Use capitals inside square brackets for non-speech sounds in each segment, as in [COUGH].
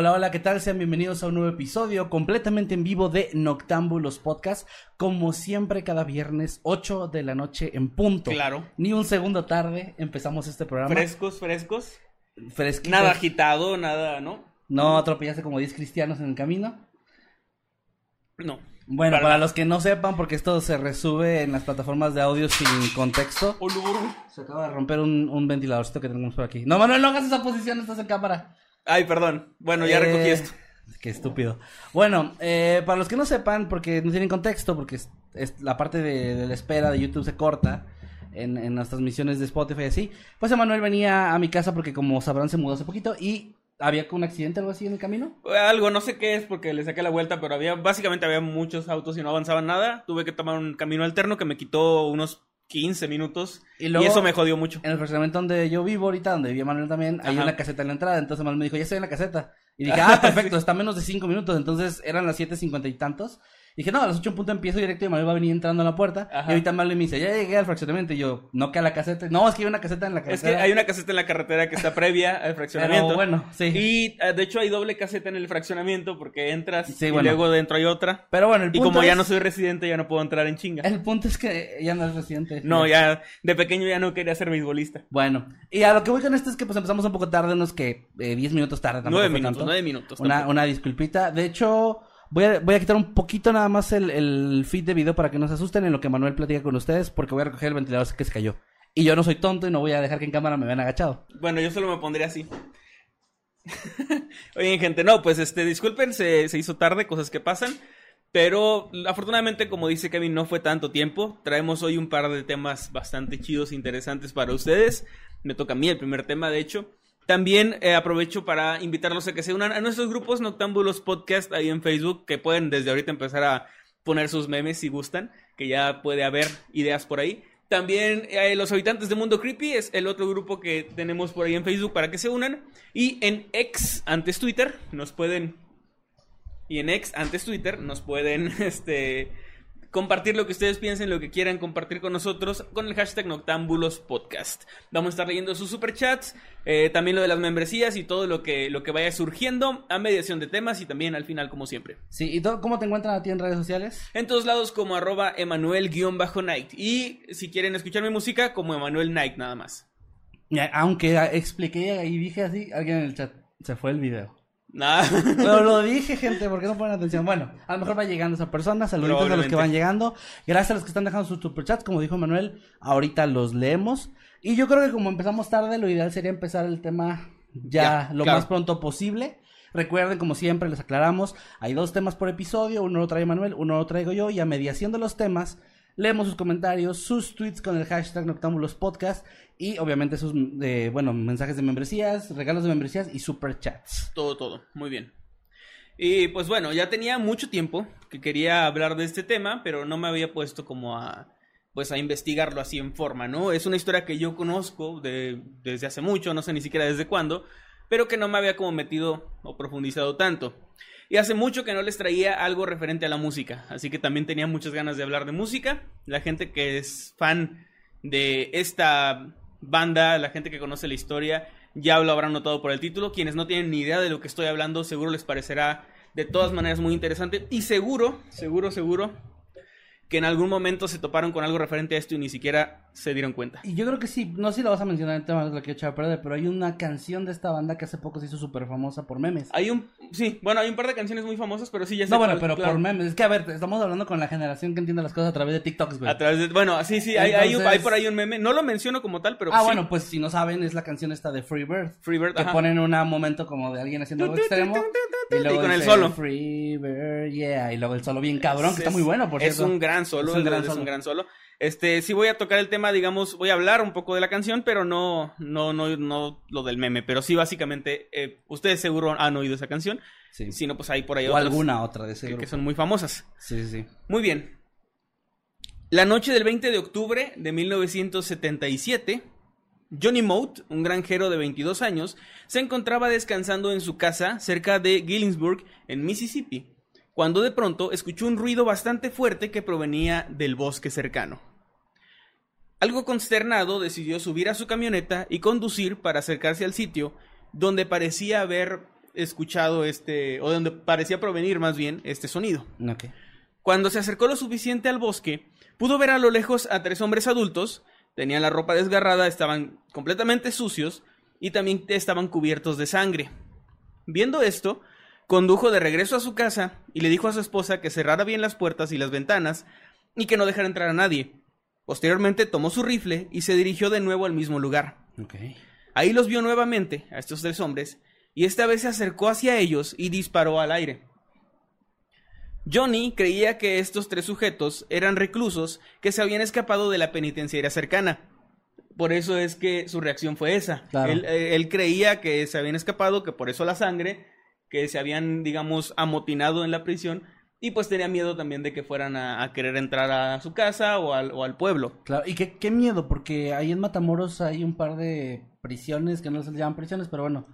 Hola, hola, ¿qué tal? Sean bienvenidos a un nuevo episodio completamente en vivo de Noctámbulos Podcast. Como siempre, cada viernes, 8 de la noche en punto. Claro. Ni un segundo tarde empezamos este programa. Frescos, frescos. Fresquito. Nada agitado, nada, ¿no? No atropellaste como 10 cristianos en el camino. No. Bueno, para, Para los que no sepan, porque esto se resube en las plataformas de audio sin contexto. Se acaba de romper un, un ventiladorcito que tenemos por aquí. No, Manuel, no hagas esa posición, estás en cámara. Ay, perdón. Bueno, ya Eh, recogí esto. Qué estúpido. Bueno, eh, para los que no sepan, porque no tienen contexto, porque es, es- la parte de, de la espera de YouTube se corta en, en las transmisiones de Spotify y así, pues Emanuel venía a mi casa porque como sabrán se mudó hace poquito y había un accidente o algo así en el camino. Algo, no sé qué es porque le saqué la vuelta, pero había, básicamente había muchos autos y no avanzaban nada. Tuve que tomar un camino alterno que me quitó unos 15 minutos. Y Y, luego- eso me jodió mucho. En el fraccionamiento donde yo vivo ahorita, donde vivía Manuel también, hay Ajá. una caseta en la entrada, entonces Manuel me dijo, ya estoy en la caseta. Y dije, [LAUGHS] ah, perfecto, está menos de cinco minutos, entonces eran las siete cincuenta y tantos. Dije, no, a las ocho en punto empiezo directo y Manuel va a venir entrando a la puerta. Ajá. Y ahorita Manuel me dice, ya llegué al fraccionamiento. Y yo, no que a la caseta. No, es que hay una caseta en la Es caseta. que hay una caseta en la carretera que está previa al fraccionamiento. Pero bueno, sí. Y eh, de hecho hay doble caseta en el fraccionamiento porque entras Sí, y bueno. luego dentro hay otra. Pero bueno, el Y punto como ya es- no soy residente, ya no puedo entrar en chinga. El punto es que ya no es reciente. No, ya de pequeño ya no quería ser beisbolista. Bueno, y a lo que voy con esto es que pues empezamos un poco tarde, unos que eh, 10 minutos tarde. Nueve minutos, nueve minutos. Una, una disculpita. De hecho, voy a, voy a quitar un poquito nada más el, el feed de video para que no se asusten en lo que Manuel platica con ustedes, porque voy a recoger el ventilador que se cayó. Y yo no soy tonto y no voy a dejar que en cámara me vean agachado. Bueno, yo solo me pondría así. [LAUGHS] Oye, gente, no, pues este, disculpen, se, se hizo tarde, cosas que pasan. Pero afortunadamente, como dice Kevin, no fue tanto tiempo. Traemos hoy un par de temas bastante chidos e interesantes para ustedes. Me toca a mí el primer tema, de hecho. También eh, aprovecho para invitarlos a que se unan a nuestros grupos Noctámbulos Podcast ahí en Facebook, que pueden desde ahorita empezar a poner sus memes si gustan, que ya puede haber ideas por ahí. También eh, los habitantes de Mundo Creepy es el otro grupo que tenemos por ahí en Facebook para que se unan. Y en X, antes Twitter, nos pueden... Y en X, antes Twitter, nos pueden [LAUGHS] este, compartir lo que ustedes piensen, lo que quieran compartir con nosotros con el hashtag Noctámbulos Podcast. Vamos a estar leyendo sus superchats, eh, también lo de las membresías y todo lo que, lo que vaya surgiendo a mediación de temas y también al final como siempre. Sí, ¿y todo- cómo te encuentran a ti en redes sociales? En todos lados como arroba Emanuel-Night. Y si quieren escuchar mi música, como Emanuel Night nada más. Aunque expliqué y dije así, alguien en el chat se fue el video. Nada. Pero lo [LAUGHS] dije, gente, ¿por qué no ponen atención? Bueno, a lo mejor va llegando esa persona, saluditos a los que van llegando. Gracias a los que están dejando sus superchats, como dijo Manuel, ahorita los leemos. Y yo creo que como empezamos tarde, lo ideal sería empezar el tema ya, Ya, lo claro. más pronto posible. Recuerden, como siempre, les aclaramos, hay dos temas por episodio, uno lo trae Manuel, uno lo traigo yo, y a mediación de los temas, leemos sus comentarios, sus tweets con el hashtag Noctámbulos Podcast, y obviamente sus, eh, bueno, mensajes de membresías, regalos de membresías y superchats. Todo, todo. Muy bien. Y pues bueno, ya tenía mucho tiempo que quería hablar de este tema, pero no me había puesto como a pues a investigarlo así en forma, ¿no? Es una historia que yo conozco de, desde hace mucho, no sé ni siquiera desde cuándo, pero que no me había como metido o profundizado tanto. Y hace mucho que no les traía algo referente a la música, así que también tenía muchas ganas de hablar de música. La gente que es fan de esta banda, la gente que conoce la historia, ya lo habrán notado por el título. Quienes no tienen ni idea de lo que estoy hablando, seguro les parecerá de todas maneras muy interesante. Y seguro, seguro, seguro, que en algún momento se toparon con algo referente a esto y ni siquiera se dieron cuenta. Y yo creo que sí, no sé si lo vas a mencionar en tema de lo que he a perder, pero hay una canción de esta banda que hace poco se hizo súper famosa por memes. Hay un, sí, bueno, hay un par de canciones muy famosas, pero sí ya sé No, bueno, cuál, pero claro. por memes. Es que, a ver, estamos hablando con la generación que entiende las cosas a través de TikToks, güey. A través de, bueno, sí, sí, hay, Entonces- por ahí un meme. No lo menciono como tal, pero ah, sí. bueno, pues si no saben, es la canción esta de Free Bird. Freebird, Que ajá. ponen un momento como de alguien haciendo algo extremo. Y, luego y con el solo. Free Bird, yeah. Y luego el solo bien cabrón, que está Es- muy bueno, por Es cierto. un gran solo, Es un gran es solo. un gran solo. Este, sí voy a tocar el tema, digamos, voy a hablar un poco de la canción, pero no, no, no, no lo del meme. Pero sí, básicamente, eh, ustedes seguro han oído esa canción. Sí. Si no, pues hay por ahí o otras alguna otra de ese que, grupo. que son muy famosas. Sí, sí. Muy bien. La noche del 20 de octubre de 1977, Johnny Mote, un granjero de 22 años, se encontraba descansando en su casa cerca de Gillingsburg, en Mississippi, cuando de pronto escuchó un ruido bastante fuerte que provenía del bosque cercano. Algo consternado decidió subir a su camioneta y conducir para acercarse al sitio donde parecía haber escuchado este, o donde parecía provenir más bien este sonido. Cuando se acercó lo suficiente al bosque, pudo ver a lo lejos a tres hombres adultos, tenían la ropa desgarrada, estaban completamente sucios y también estaban cubiertos de sangre. Viendo esto, condujo de regreso a su casa y le dijo a su esposa que cerrara bien las puertas y las ventanas y que no dejara entrar a nadie. Posteriormente tomó su rifle y se dirigió de nuevo al mismo lugar. Ahí los vio nuevamente, a estos tres hombres, y esta vez se acercó hacia ellos y disparó al aire. Johnny creía que estos tres sujetos eran reclusos que se habían escapado de la penitenciaria cercana. Por eso es que su reacción fue esa. Claro. Él, eh, él creía que se habían escapado, que por eso la sangre, que se habían, digamos, amotinado en la prisión, y pues tenía miedo también de que fueran a, a querer entrar a su casa o al, o al pueblo. Claro, y qué, qué miedo, porque ahí en Matamoros hay un par de prisiones, que no se les llaman prisiones, pero bueno,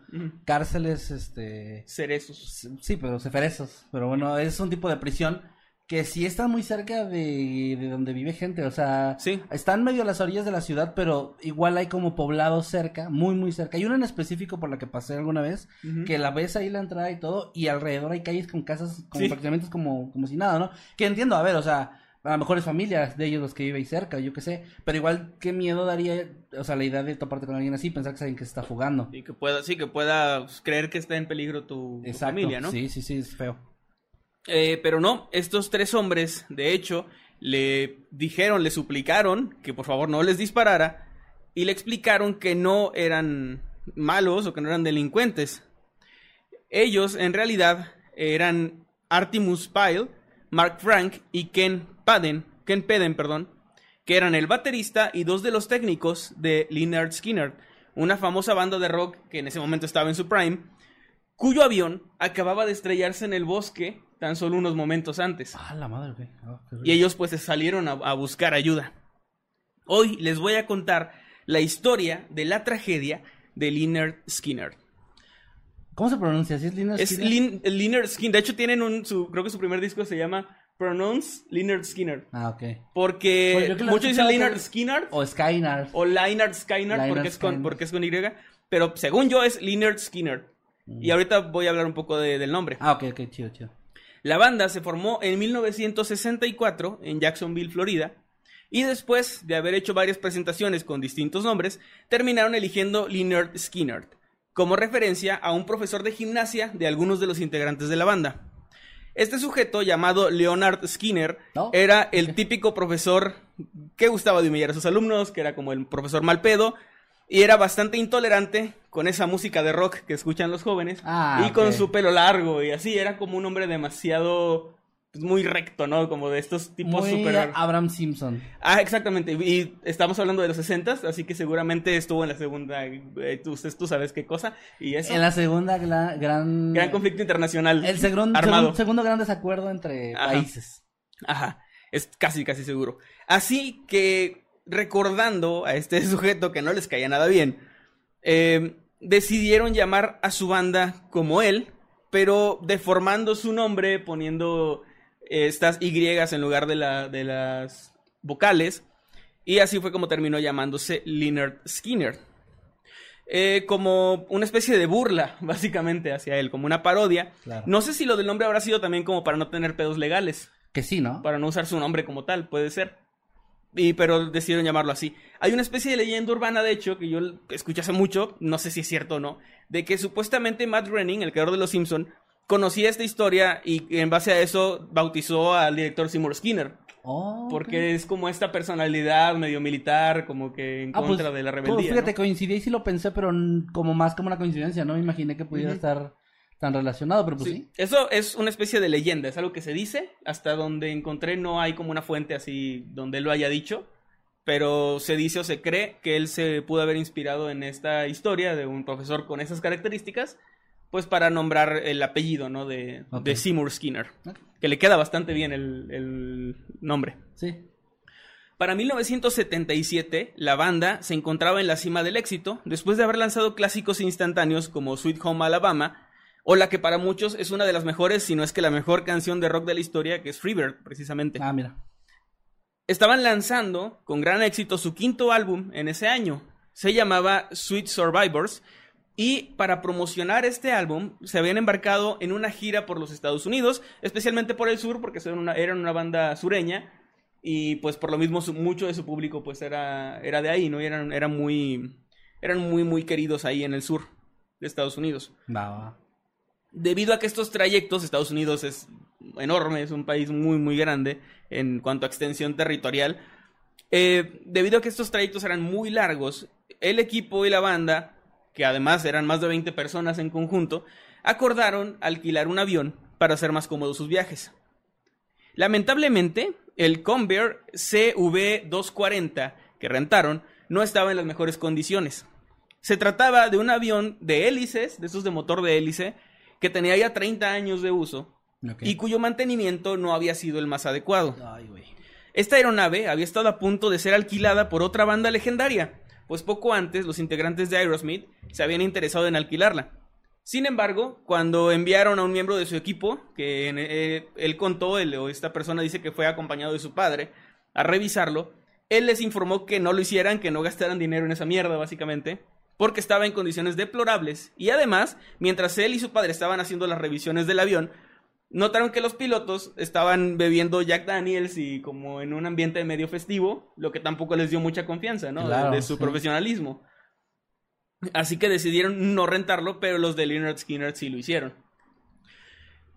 cárceles, este... Cerezos. Sí, pero ceferesos. Pero bueno, es un tipo de prisión que sí está muy cerca de, de donde vive gente. O sea, Sí. están medio a las orillas de la ciudad, pero igual hay como poblados cerca, muy, muy cerca. Hay una en específico por la que pasé alguna vez, que la ves ahí la entrada y todo, y alrededor hay calles con casas, como Sí. prácticamente como, como si nada, ¿no? Que entiendo, a ver, o sea, a lo mejor es familias de ellos los que viven ahí cerca, yo qué sé, pero igual qué miedo daría, o sea, la idea de toparte con alguien así, pensar que es alguien que se está fugando. Y que pueda, sí, que pueda pues, creer que está en peligro tu, familia, ¿no? Sí, sí, sí, es feo. Eh, pero no, estos tres hombres, de hecho, le dijeron, le suplicaron que por favor no les disparara y le explicaron que no eran malos o que no eran delincuentes. Ellos, en realidad, eran Artemus Pyle, Mark Frank y Ken Padden, Ken Peden, perdón, que eran el baterista y dos de los técnicos de Leonard Skinner, una famosa banda de rock que en ese momento estaba en su prime, cuyo avión acababa de estrellarse en el bosque tan solo unos momentos antes. Ah, la madre, güey. Ah, Y ellos pues se salieron a, a buscar ayuda. Hoy les voy a contar la historia de la tragedia de Leonard Skinner. ¿Cómo se pronuncia? ¿Sí es Es Skinner? Lin- Leonard Skinner. De hecho tienen un, su, creo que su primer disco se llama Pronounce Leonard Skinner. Ah, ok. Porque Pues muchos dicen Leonard Skinner O Skynar. o Leonard Skinner Leonard porque, es con, Skinner. porque es con Y. Pero según yo es Leonard Skinner. Y ahorita voy a hablar un poco de- del nombre. Ah, ok, ok, chido, chido. La banda se formó en 1964 en Jacksonville, Florida, y después de haber hecho varias presentaciones con distintos nombres, terminaron eligiendo Leonard Skinner, como referencia a un profesor de gimnasia de algunos de los integrantes de la banda. Este sujeto, llamado Leonard Skinner, ¿No? era el típico profesor que gustaba de humillar a sus alumnos, que era como el profesor mal pedo, y era bastante intolerante con esa música de rock que escuchan los jóvenes, Ah, y con su pelo largo, y así, era como un hombre demasiado, pues, muy recto, ¿no? Como de estos tipos Muy super... Abraham Simpson. Ah, exactamente, y estamos hablando de los 60 así que seguramente estuvo en la segunda, eh, tú, tú sabes qué cosa, y eso, En la segunda gran... gran conflicto internacional El segun- armado. segun- segundo gran desacuerdo entre Ajá. países. Ajá, es casi, casi seguro. Así que, recordando a este [LAUGHS] sujeto que no les caía nada bien, eh, decidieron llamar a su banda como él, pero deformando su nombre, poniendo eh, estas Y en lugar de, la, de las vocales, Y así fue como terminó llamándose Leonard Skinner. Eh, como una especie de burla, [LAUGHS] básicamente, hacia él, como una parodia. Claro. No sé si lo del nombre habrá sido también como para no tener pedos legales, Que sí, ¿no? para no usar su nombre como tal, puede ser. Y, pero decidieron llamarlo así. Hay una especie de leyenda urbana, de hecho, que yo escuché hace mucho, no sé si es cierto o no, de que supuestamente Matt Groening, el creador de Los Simpson, conocía esta historia y en base a eso bautizó al director Seymour Skinner. Oh, Porque es como esta personalidad medio militar, como que en Ah, pues, contra de la pues, rebeldía. fíjate, ¿no? coincidí y sí lo pensé, pero como más como una coincidencia, no me imaginé que pudiera estar tan relacionado, pero pues sí. Sí. Eso es una especie de leyenda, es algo que se dice. Hasta donde encontré no hay como una fuente así donde él lo haya dicho. Pero se dice o se cree que él se pudo haber inspirado en esta historia de un profesor con esas características, pues para nombrar el apellido, ¿no? De, Ok. de Seymour Skinner. Ok. Que le queda bastante bien el, el nombre. Sí. Para 1977, la banda se encontraba en la cima del éxito, después de haber lanzado clásicos instantáneos como Sweet Home Alabama, o la que para muchos es una de las mejores, si no es que la mejor canción de rock de la historia, que es Freebird, precisamente. Ah, mira. Estaban lanzando con gran éxito su quinto álbum en ese año. Se llamaba Sweet Survivors. Y para promocionar este álbum, se habían embarcado en una gira por los Estados Unidos, especialmente por el sur, porque eran una, eran una banda sureña. Y pues por lo mismo su- mucho de su público pues era, era de ahí, ¿no? Y eran, eran muy. Eran muy, muy queridos ahí en el sur de Estados Unidos. Va, va. Debido a que estos trayectos, Estados Unidos es enorme, es un país muy, muy grande en cuanto a extensión territorial. eh, debido a que estos trayectos eran muy largos, el equipo y la banda, que además eran más de 20 personas en conjunto, acordaron alquilar un avión para hacer más cómodos sus viajes. Lamentablemente, el Convair CV240 que rentaron no estaba en las mejores condiciones. Se trataba de un avión de hélices, de esos de motor de hélice, que tenía ya 30 años de uso y cuyo mantenimiento no había sido el más adecuado. Ay. Esta aeronave había estado a punto de ser alquilada por otra banda legendaria, pues poco antes los integrantes de Aerosmith se habían interesado en alquilarla. Sin embargo, cuando enviaron a un miembro de su equipo, que eh, él contó, él, o esta persona dice que fue acompañado de su padre, a revisarlo, él les informó que no lo hicieran, que no gastaran dinero en esa mierda, básicamente, porque estaba en condiciones deplorables. Y además, mientras él y su padre estaban haciendo las revisiones del avión, notaron que los pilotos estaban bebiendo Jack Daniels y como en un ambiente medio festivo, lo que tampoco les dio mucha confianza, ¿no? De- su sí. profesionalismo. Así que decidieron no rentarlo, pero los de Leonard Skinner sí lo hicieron.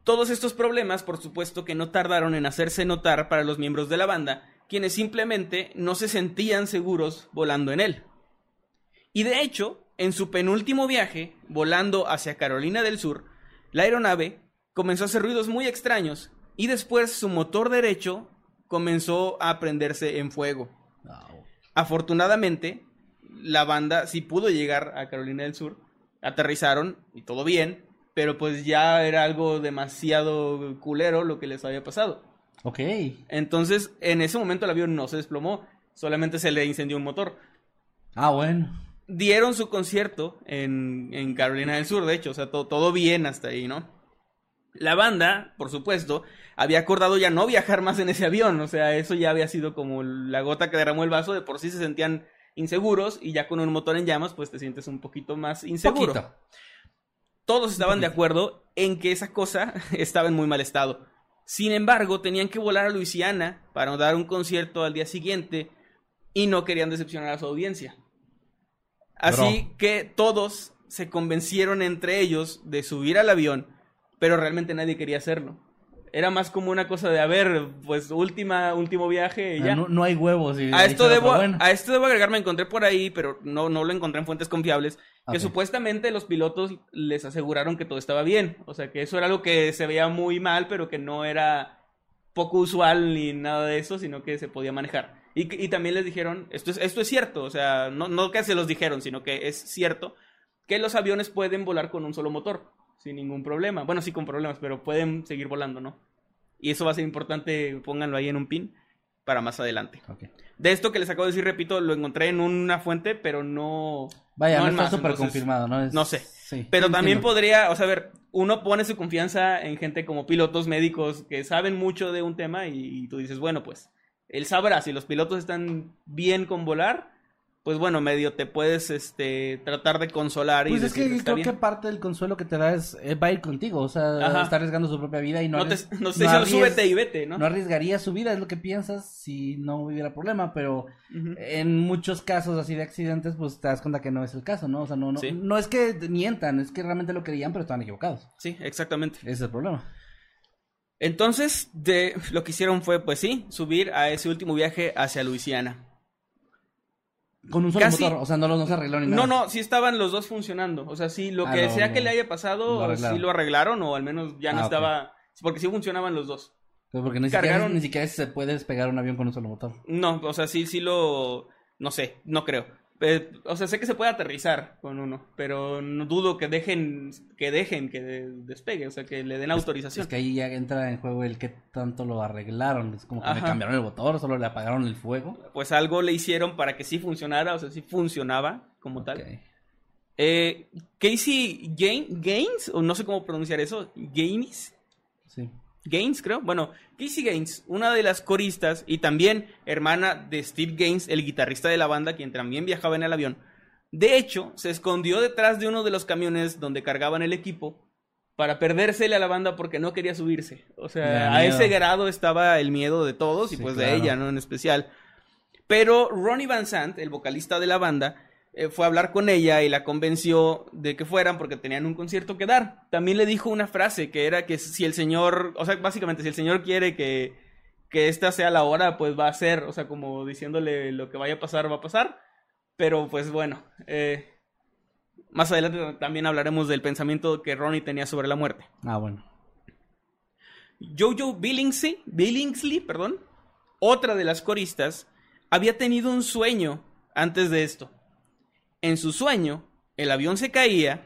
Todos estos problemas, por supuesto, que no tardaron en hacerse notar para los miembros de la banda, quienes simplemente no se sentían seguros volando en él. Y de hecho, en su penúltimo viaje, volando hacia Carolina del Sur, la aeronave comenzó a hacer ruidos muy extraños y después su motor derecho comenzó a prenderse en fuego. Afortunadamente, la banda sí pudo llegar a Carolina del Sur, aterrizaron y todo bien, pero pues ya era algo demasiado culero lo que les había pasado. Ok. Entonces, en ese momento el avión no se desplomó, solamente se le incendió un motor. Ah, bueno. Dieron su concierto en, en Carolina del Sur, de hecho, o sea, to- todo bien hasta ahí, ¿no? La banda, por supuesto, había acordado ya no viajar más en ese avión, o sea, eso ya había sido como la gota que derramó el vaso, de por sí se sentían inseguros y ya con un motor en llamas, pues te sientes un poquito más inseguro. Poquito. Todos estaban de acuerdo en que esa cosa [LAUGHS] estaba en muy mal estado. Sin embargo, tenían que volar a Luisiana para dar un concierto al día siguiente y no querían decepcionar a su audiencia. Así Bro. que todos se convencieron entre ellos de subir al avión, pero realmente nadie quería hacerlo. Era más como una cosa de, a ver, pues última, último viaje y ya. Ah, No, no hay huevos. y A esto, debo, bueno. a esto debo agregar, me encontré por ahí, pero no, no lo encontré en fuentes confiables, que supuestamente los pilotos les aseguraron que todo estaba bien. O sea, que eso era algo que se veía muy mal, pero que no era poco usual ni nada de eso, sino que se podía manejar. Y, también les dijeron, esto es, esto es cierto, o sea, no, no que se los dijeron, sino que es cierto que los aviones pueden volar con un solo motor, sin ningún problema. Bueno, sí con problemas, pero pueden seguir volando, ¿no? Y eso va a ser importante, pónganlo ahí en un pin para más adelante. De esto que les acabo de decir, repito, lo encontré en una fuente, pero no. Vaya, no, en está súper confirmado, ¿no? Es- no sé. Sí. Pero también podría, o sea, a ver, uno pone su confianza en gente como pilotos médicos que saben mucho de un tema y, y tú dices, bueno, pues él sabrá si los pilotos están bien con volar, pues bueno, medio te puedes este tratar de consolar y Pues es que "Está creo que bien". parte del consuelo que te da es eh, va a ir contigo, o sea, Ajá. está arriesgando su propia vida y no no te, no te súbete y vete, ¿no? no arriesgaría su vida, es lo que piensas si no hubiera problema, pero en muchos casos así de accidentes, pues te das cuenta que no es el caso, ¿no? O sea, no, no, Sí. no es que mientan, es que realmente lo querían, pero estaban equivocados. Sí, exactamente. Ese es el problema. Entonces, de, [LAUGHS] lo que hicieron fue, pues sí, subir a ese último viaje hacia Luisiana. Con un solo Casi- motor, o sea, no, lo- no se arregló ni nada. No, no, sí estaban los dos funcionando. O sea, sí, lo Ah, que sea que le haya pasado, sí lo arreglaron o al menos ya no Ah, estaba... Porque sí funcionaban los dos. Porque ni siquiera, Cargaron- ni siquiera se puede despegar un avión con un solo motor. No, o sea, sí, sí lo... No sé, no creo. Eh, o sea, sé que se puede aterrizar con uno, pero no dudo que dejen que dejen que de- despegue, o sea, que le den autorización. Es que ahí ya entra en juego el que tanto lo arreglaron. Es como que le cambiaron el motor, solo le apagaron el fuego. Pues algo le hicieron para que sí funcionara, o sea, sí funcionaba como tal. Eh, Casey Gain- Gaines, o no sé cómo pronunciar eso, Gaines, Sí. Gaines creo, bueno, Casey Gaines, una de las coristas y también hermana de Steve Gaines, el guitarrista de la banda, quien también viajaba en el avión. De hecho, se escondió detrás de uno de los camiones donde cargaban el equipo para perdérsele a la banda porque no quería subirse. O sea, a ese grado estaba el miedo de todos y Sí, pues claro. de ella, ¿no? En especial. Pero Ronnie Van Sant, el vocalista de la banda, eh, fue a hablar con ella y la convenció de que fueran porque tenían un concierto que dar. También le dijo una frase que era que si el señor, o sea, básicamente si el señor quiere que, que esta sea la hora, pues va a ser, o sea, como diciéndole lo que vaya a pasar, va a pasar. Pero pues bueno, eh, más adelante también hablaremos del pensamiento que Ronnie tenía sobre la muerte. Ah, bueno. Jojo Billingsley, Billingsley, perdón, otra de las coristas, había tenido un sueño antes de esto. En su sueño, el avión se caía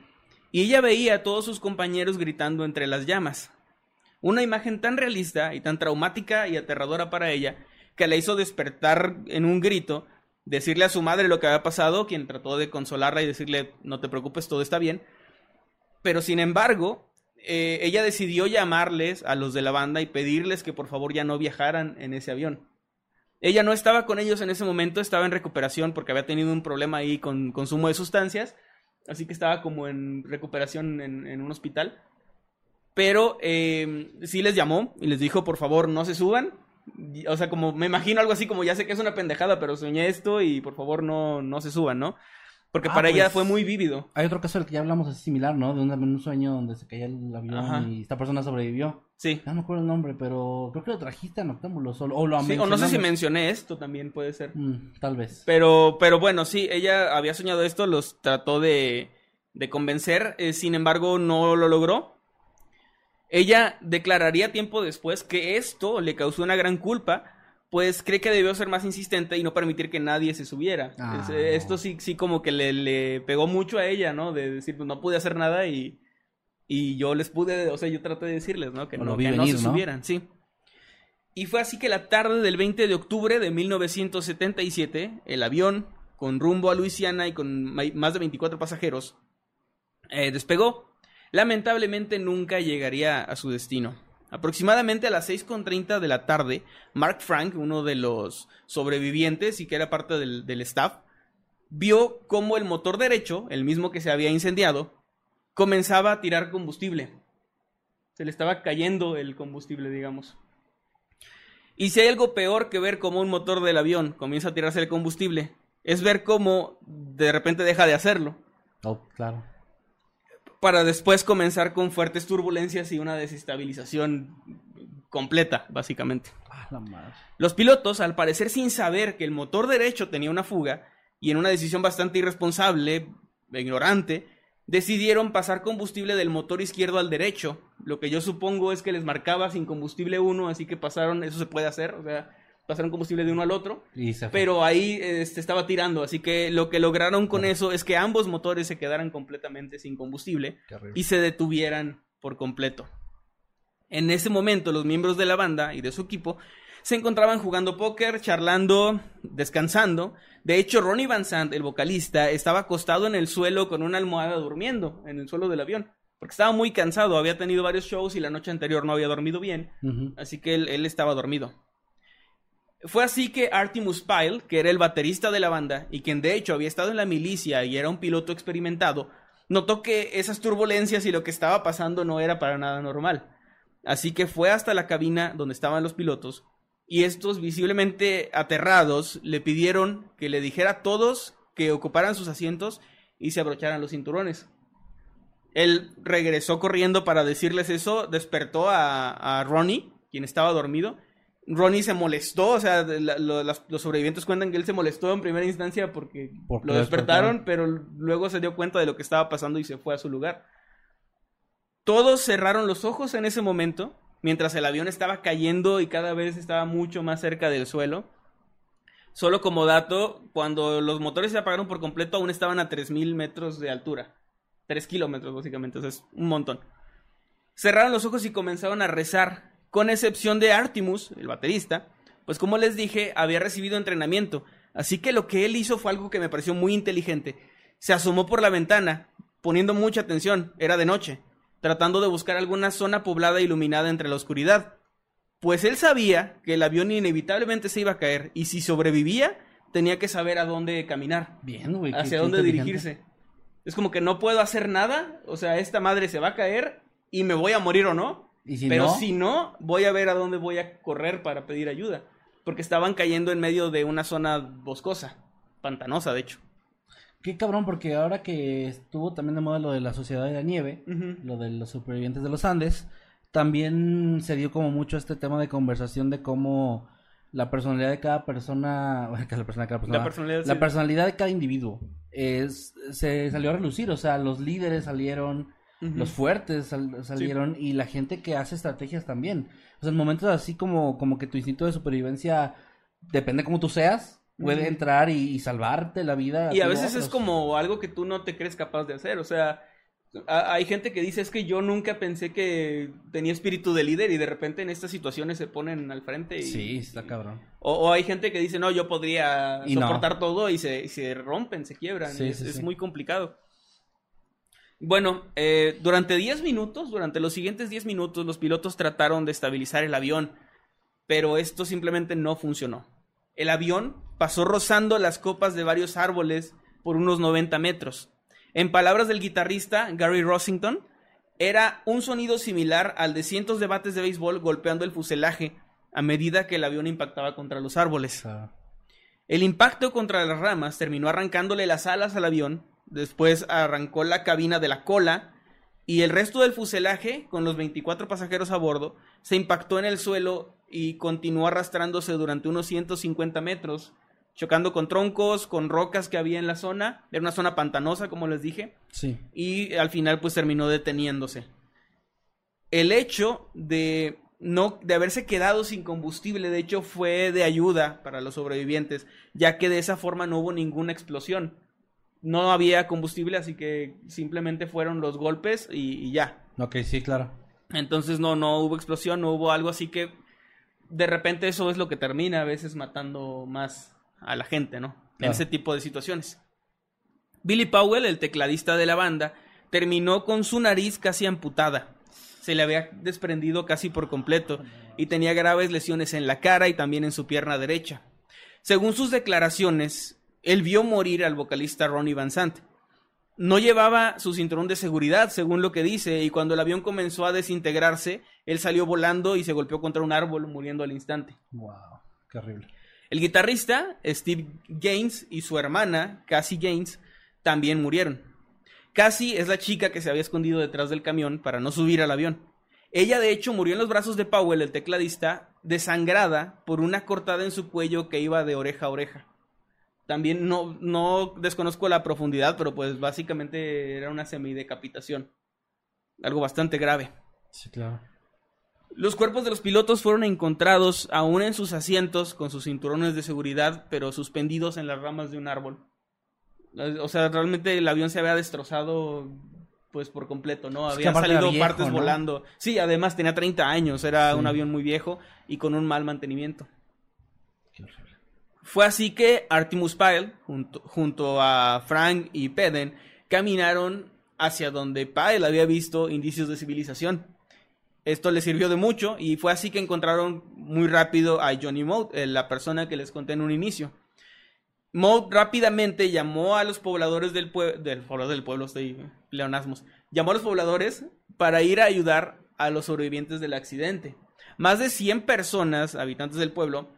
y ella veía a todos sus compañeros gritando entre las llamas. Una imagen tan realista y tan traumática y aterradora para ella que la hizo despertar en un grito, decirle a su madre lo que había pasado, quien trató de consolarla y decirle no te preocupes, todo está bien. Pero sin embargo, eh, ella decidió llamarles a los de la banda y pedirles que por favor ya no viajaran en ese avión. Ella no estaba con ellos en ese momento, estaba en recuperación porque había tenido un problema ahí con consumo de sustancias, así que estaba como en recuperación en, en un hospital. Pero eh, sí les llamó y les dijo, por favor, no se suban. O sea, como me imagino algo así como ya sé que es una pendejada, pero soñé esto y por favor no, no se suban, ¿no? Porque Ah, para ella pues, fue muy vívido. Hay otro caso del que ya hablamos, es similar, ¿no? De un, un sueño donde se caía el avión Ajá. y esta persona sobrevivió. Sí. No me acuerdo el nombre, pero creo que lo trajiste a Noctámbulos o, o lo Sí, o no sé si mencioné esto también puede ser. Mm, tal vez. Pero, pero bueno, sí, ella había soñado esto, los trató de, de convencer, eh, sin embargo no lo logró. Ella declararía tiempo después que esto le causó una gran culpa, pues cree que debió ser más insistente y no permitir que nadie se subiera. Ah, eh. Esto sí, sí como que le, le pegó mucho a ella, ¿no? De decir, pues no pude hacer nada y, y yo les pude, o sea, yo traté de decirles, ¿no? Que no, que no venir, se ¿no? subieran, sí. Y fue así que la tarde del 20 de octubre de 1977, el avión, con rumbo a Luisiana y con más de 24 pasajeros, eh, despegó. Lamentablemente nunca llegaría a su destino. Aproximadamente a las 6.30 de la tarde, Mark Frank, uno de los sobrevivientes y que era parte del, del staff, vio cómo el motor derecho, el mismo que se había incendiado, comenzaba a tirar combustible. Se le estaba cayendo el combustible, digamos. Y si hay algo peor que ver cómo un motor del avión comienza a tirarse el combustible, es ver cómo de repente deja de hacerlo, Oh, claro. para después comenzar con fuertes turbulencias y una desestabilización completa, básicamente. Ah, la madre. Los pilotos, al parecer sin saber que el motor derecho tenía una fuga, y en una decisión bastante irresponsable e ignorante, decidieron pasar combustible del motor izquierdo al derecho. Lo que yo supongo es que les marcaba sin combustible uno, así que pasaron, eso se puede hacer, o sea, pasaron combustible de uno al otro. Y. Pero ahí este, estaba tirando, así que lo que lograron con eso es que ambos motores se quedaran completamente sin combustible y se detuvieran por completo. En ese momento los miembros de la banda y de su equipo se encontraban jugando póker, charlando, descansando. De hecho, Ronnie Van Sant, el vocalista, estaba acostado en el suelo con una almohada durmiendo en el suelo del avión, porque estaba muy cansado, había tenido varios shows y la noche anterior no había dormido bien, así que él, él estaba dormido. Fue así que Artemus Pyle, que era el baterista de la banda y quien de hecho había estado en la milicia y era un piloto experimentado, notó que esas turbulencias y lo que estaba pasando no era para nada normal. Así que fue hasta la cabina donde estaban los pilotos y estos visiblemente aterrados le pidieron que le dijera a todos que ocuparan sus asientos y se abrocharan los cinturones. Él regresó corriendo para decirles eso, despertó a, a Ronnie, quien estaba dormido. Ronnie se molestó, o sea, la- lo- las- los sobrevivientes cuentan que él se molestó en primera instancia porque Porque lo lo despertaron, pero luego se dio cuenta de lo que estaba pasando y se fue a su lugar. Todos cerraron los ojos en ese momento, mientras el avión estaba cayendo y cada vez estaba mucho más cerca del suelo. Solo como dato, cuando los motores se apagaron por completo, aún estaban a 3.000 metros de altura. 3 kilómetros, básicamente, o un montón. Cerraron los ojos y comenzaron a rezar, con excepción de Artemus, el baterista, pues como les dije, había recibido entrenamiento. Así que lo que él hizo fue algo que me pareció muy inteligente. Se asomó por la ventana, poniendo mucha atención, era de noche, tratando de buscar alguna zona poblada iluminada entre la oscuridad. Pues él sabía que el avión inevitablemente se iba a caer, y si sobrevivía, tenía que saber a dónde caminar Bien, güey. hacia dónde dirigirse. Es como que no puedo hacer nada, o sea, esta madre se va a caer y me voy a morir o no. Y si pero no, si no, voy a ver a dónde voy a correr para pedir ayuda. Porque estaban cayendo en medio de una zona boscosa, pantanosa, de hecho. Qué cabrón, porque ahora que estuvo también de moda lo de la Sociedad de la Nieve, lo de los supervivientes de los Andes, también se dio como mucho este tema de conversación de cómo la personalidad de cada persona, [LAUGHS] la personalidad de cada persona, La personalidad, la sí. personalidad de cada individuo es, se salió a relucir, o sea, los líderes salieron, los fuertes sal- salieron y la gente que hace estrategias también. O sea, en momentos así como, como que tu instinto de supervivencia, depende cómo tú seas, puede entrar y, y salvarte la vida. Y a veces es como algo que tú no te crees capaz de hacer. O sea, a- hay gente que dice es que yo nunca pensé que tenía espíritu de líder y de repente en estas situaciones se ponen al frente. Y, Sí, está cabrón. O, o hay gente que dice, no, yo podría Y no. soportar todo y se, se rompen, se quiebran. Sí, es sí, es sí. muy complicado. Bueno, eh, durante 10 minutos, durante los siguientes 10 minutos, los pilotos trataron de estabilizar el avión, pero esto simplemente no funcionó. El avión pasó rozando las copas de varios árboles por unos 90 metros. En palabras del guitarrista Gary Rossington, era un sonido similar al de cientos de bates de béisbol golpeando el fuselaje a medida que el avión impactaba contra los árboles. El impacto contra las ramas terminó arrancándole las alas al avión, después arrancó la cabina de la cola y el resto del fuselaje, con los 24 pasajeros a bordo, se impactó en el suelo y continuó arrastrándose durante unos 150 metros, chocando con troncos, con rocas que había en la zona. Era una zona pantanosa, como les dije Sí. y al final pues terminó deteniéndose. El hecho de no de haberse quedado sin combustible, de hecho fue de ayuda para los sobrevivientes, ya que de esa forma no hubo ninguna explosión. No había combustible, así que simplemente fueron los golpes y, y ya. Ok, sí, claro. Entonces no, no hubo explosión, no hubo algo así que de repente eso es lo que termina a veces matando más a la gente, ¿no? En ese tipo de situaciones. Billy Powell, el tecladista de la banda, terminó con su nariz casi amputada. Se le había desprendido casi por completo y tenía graves lesiones en la cara y también en su pierna derecha. Según sus declaraciones, él vio morir al vocalista Ronnie Van Sant. No llevaba su cinturón de seguridad, según lo que dice, y cuando el avión comenzó a desintegrarse, él salió volando y se golpeó contra un árbol, muriendo al instante. Wow, qué horrible. El guitarrista, Steve Gaines, y su hermana, Cassie Gaines, también murieron. Cassie es la chica que se había escondido detrás del camión para no subir al avión. Ella, de hecho, murió en los brazos de Powell, el tecladista, desangrada por una cortada en su cuello que iba de oreja a oreja. También no, no desconozco la profundidad, pero pues básicamente era una semidecapitación. Algo bastante grave. Sí, claro. Los cuerpos de los pilotos fueron encontrados aún en sus asientos con sus cinturones de seguridad, pero suspendidos en las ramas de un árbol. O sea, realmente el avión se había destrozado pues por completo, ¿no? Es Habían salido viejo, partes ¿no? volando. Sí, además tenía 30 años, era Sí. un avión muy viejo y con un mal mantenimiento. Fue así que Artemus Pyle, junto, junto a Frank y Peden, caminaron hacia donde Pyle había visto indicios de civilización. Esto les sirvió de mucho y fue así que encontraron muy rápido a Johnny Mode, eh, la persona que les conté en un inicio. Mode rápidamente llamó a los pobladores del pueblo, del del pueblo, estoy leonasmos, llamó a los pobladores para ir a ayudar a los sobrevivientes del accidente. Más de 100 personas, habitantes del pueblo,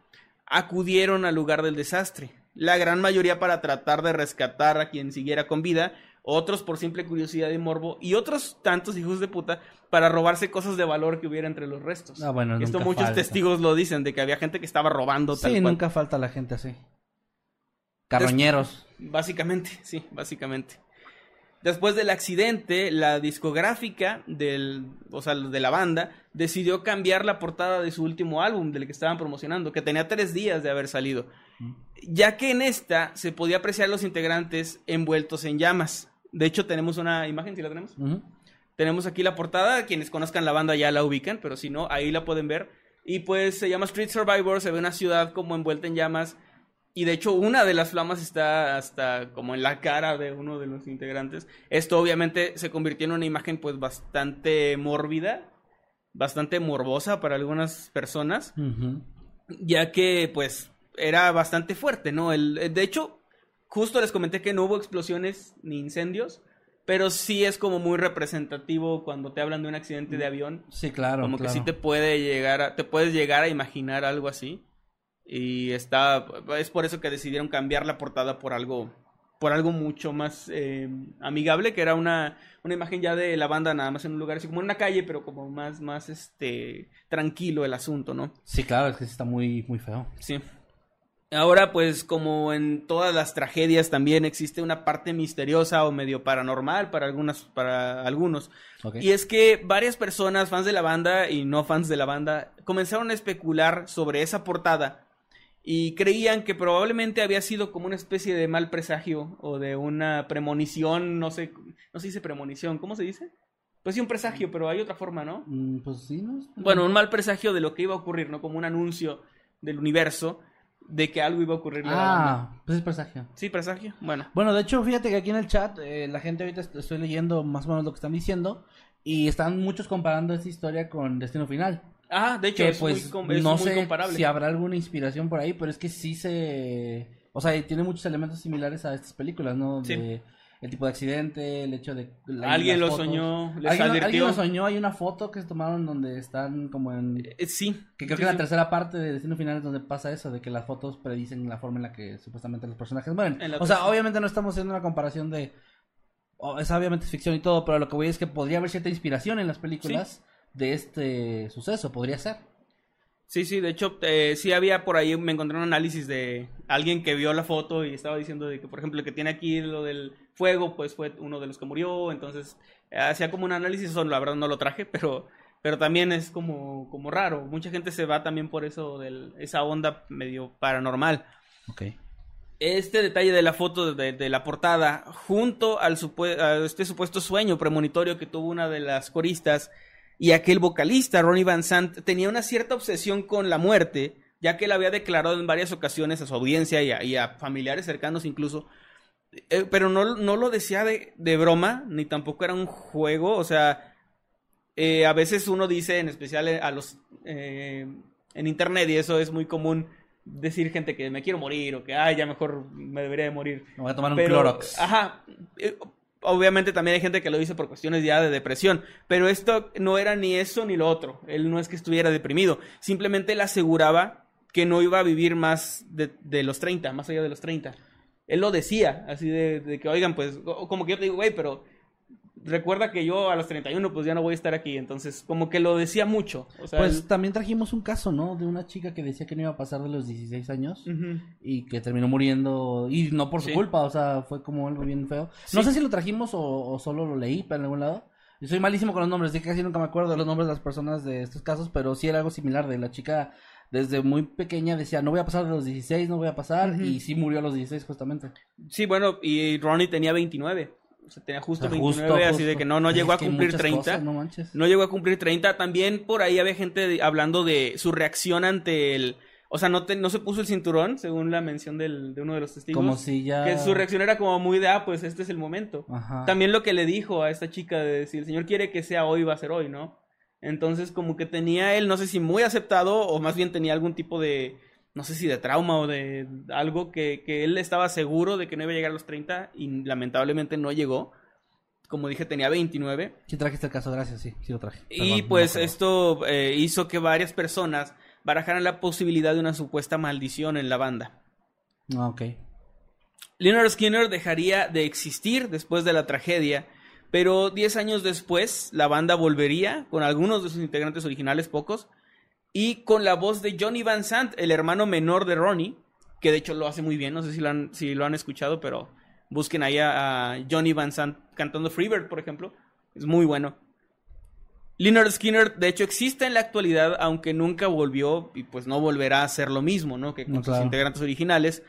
acudieron al lugar del desastre. La gran mayoría para tratar de rescatar a quien siguiera con vida, otros por simple curiosidad y morbo, y otros tantos hijos de puta para robarse cosas de valor que hubiera entre los restos. Ah, bueno, Esto muchos falta. testigos lo dicen, de que había gente que estaba robando tal Sí, cual. nunca falta la gente así. Carroñeros. Básicamente, sí, básicamente. Después del accidente, la discográfica del, o sea, de la banda decidió cambiar la portada de su último álbum, del que estaban promocionando, que tenía tres días de haber salido, ya que en esta se podía apreciar a los integrantes envueltos en llamas. De hecho, tenemos una imagen, si la tenemos. Tenemos aquí la portada, quienes conozcan la banda ya la ubican, pero si no, ahí la pueden ver. Y pues se llama Street Survivor, se ve una ciudad como envuelta en llamas. Y de hecho una de las flamas está hasta como en la cara de uno de los integrantes. Esto obviamente se convirtió en una imagen pues bastante mórbida, bastante morbosa para algunas personas ya que pues era bastante fuerte, ¿no? El, eh, de hecho, justo les comenté que no hubo explosiones ni incendios, pero sí es como muy representativo cuando te hablan de un accidente de avión, Sí, claro. como que sí te puede llegar a, te puedes llegar a imaginar algo así. Y está es por eso que decidieron cambiar la portada por algo por algo mucho más eh, amigable, que era una, una imagen ya de la banda nada más en un lugar así como en una calle, pero como más más este tranquilo el asunto, ¿no? Sí, claro, es que está muy, muy feo. Sí. Ahora, pues, como en todas las tragedias, también existe una parte misteriosa o medio paranormal para algunas, para algunos. Y es que varias personas, fans de la banda y no fans de la banda, comenzaron a especular sobre esa portada y creían que probablemente había sido como una especie de mal presagio o de una premonición, no sé, no se dice premonición, ¿cómo se dice? Pues sí, un presagio, pero hay otra forma, ¿no? Mm, pues sí, ¿no? Bueno, un mal presagio de lo que iba a ocurrir, ¿no? Como un anuncio del universo de que algo iba a ocurrir. Ah, pues es presagio. Sí, presagio. Bueno. Bueno, de hecho, fíjate que aquí en el chat, eh, la gente ahorita est- estoy leyendo más o menos lo que están diciendo. Y están muchos comparando esta historia con Destino Final. Ah, de hecho, Que es, pues muy, es no muy sé comparable. si habrá alguna inspiración por ahí, pero es que sí se... O sea, tiene muchos elementos similares a estas películas, ¿no? Sí. De el tipo de accidente, el hecho de... la- Alguien lo fotos. soñó, les ¿Alguien, advirtió. alguien lo soñó, hay una foto que se tomaron donde están como en... Eh, sí. Que creo Sí, que en la sí. tercera parte de Destino Final es donde pasa eso, de que las fotos predicen la forma en la que supuestamente los personajes mueren. O sea, obviamente no estamos haciendo una comparación de... o es obviamente ficción y todo, pero lo que voy es que podría haber cierta inspiración en las películas de este suceso, podría ser. Sí, sí, de hecho, eh, sí había por ahí, me encontré un análisis de alguien que vio la foto y estaba diciendo de que, por ejemplo, el que tiene aquí lo del fuego, pues fue uno de los que murió, entonces eh, hacía como un análisis, eso la verdad no lo traje, pero, pero también es como, como raro, mucha gente se va también por eso, de esa onda medio paranormal. Ok. Este detalle de la foto de, de la portada, junto al a este supuesto sueño premonitorio que tuvo una de las coristas y aquel vocalista, Ronnie Van Sant, tenía una cierta obsesión con la muerte, ya que él había declarado en varias ocasiones a su audiencia y a, y a familiares cercanos incluso, eh, pero no, no lo decía de, de broma, ni tampoco era un juego, o sea, eh, a veces uno dice, en especial a los eh, en internet, y eso es muy común decir gente que me quiero morir o que ay ya mejor me debería de morir. Me voy a tomar un Clorox. Ajá. Obviamente también hay gente que lo dice por cuestiones ya de depresión, pero esto no era ni eso ni lo otro. Él no es que estuviera deprimido, simplemente él aseguraba que no iba a vivir más de, los 30, más allá de los 30. Él lo decía, así de, de que, oigan, pues, como que yo te digo, güey, pero recuerda que yo a los 31 pues ya no voy a estar aquí, entonces como que lo decía mucho. O sea, Pues también trajimos un caso, ¿no? De una chica que decía que no iba a pasar de los 16 años y que terminó muriendo y no por su Sí. culpa, o sea, fue como algo bien feo. Sí. No sé si lo trajimos o, o solo lo leí pero en algún lado. Yo soy malísimo con los nombres, de que casi nunca me acuerdo de los nombres de las personas de estos casos, pero sí era algo similar de la chica desde muy pequeña decía, no voy a pasar de los 16, no voy a pasar, y sí murió a los 16 justamente. Sí, bueno, y Ronnie tenía 29. O sea, tenía justo O sea, 29, así de que no, no llegó es a cumplir muchas 30. cosas, no manches. No llegó a cumplir 30. También por ahí había gente de- hablando de su reacción ante el... O sea, no, te- no se puso el cinturón, según la mención del- de uno de los testigos. Como si ya... Que su reacción era como muy de, ah, pues este es el momento. Ajá. También lo que le dijo a esta chica de si el señor quiere que sea hoy, va a ser hoy, ¿no? Entonces, como que tenía él, no sé si muy aceptado o más bien tenía algún tipo de, no sé si de trauma o de algo que, que él estaba seguro de que no iba a llegar a los 30 y lamentablemente no llegó. Como dije, tenía 29. Sí trajiste el caso, gracias, sí, sí lo traje. Y pues no, esto eh, hizo que varias personas barajaran la posibilidad de una supuesta maldición en la banda. Ah, ok. Leonard Skinner dejaría de existir después de la tragedia, pero 10 años después la banda volvería con algunos de sus integrantes originales, pocos, y con la voz de Johnny Van Sant, el hermano menor de Ronnie, que de hecho lo hace muy bien, no sé si lo han, si lo han escuchado, pero busquen ahí a, a Johnny Van Sant cantando Freebird, por ejemplo, es muy bueno. Leonard Skinner, de hecho, existe en la actualidad, aunque nunca volvió y pues no volverá a ser lo mismo, ¿no? Que con sus integrantes originales.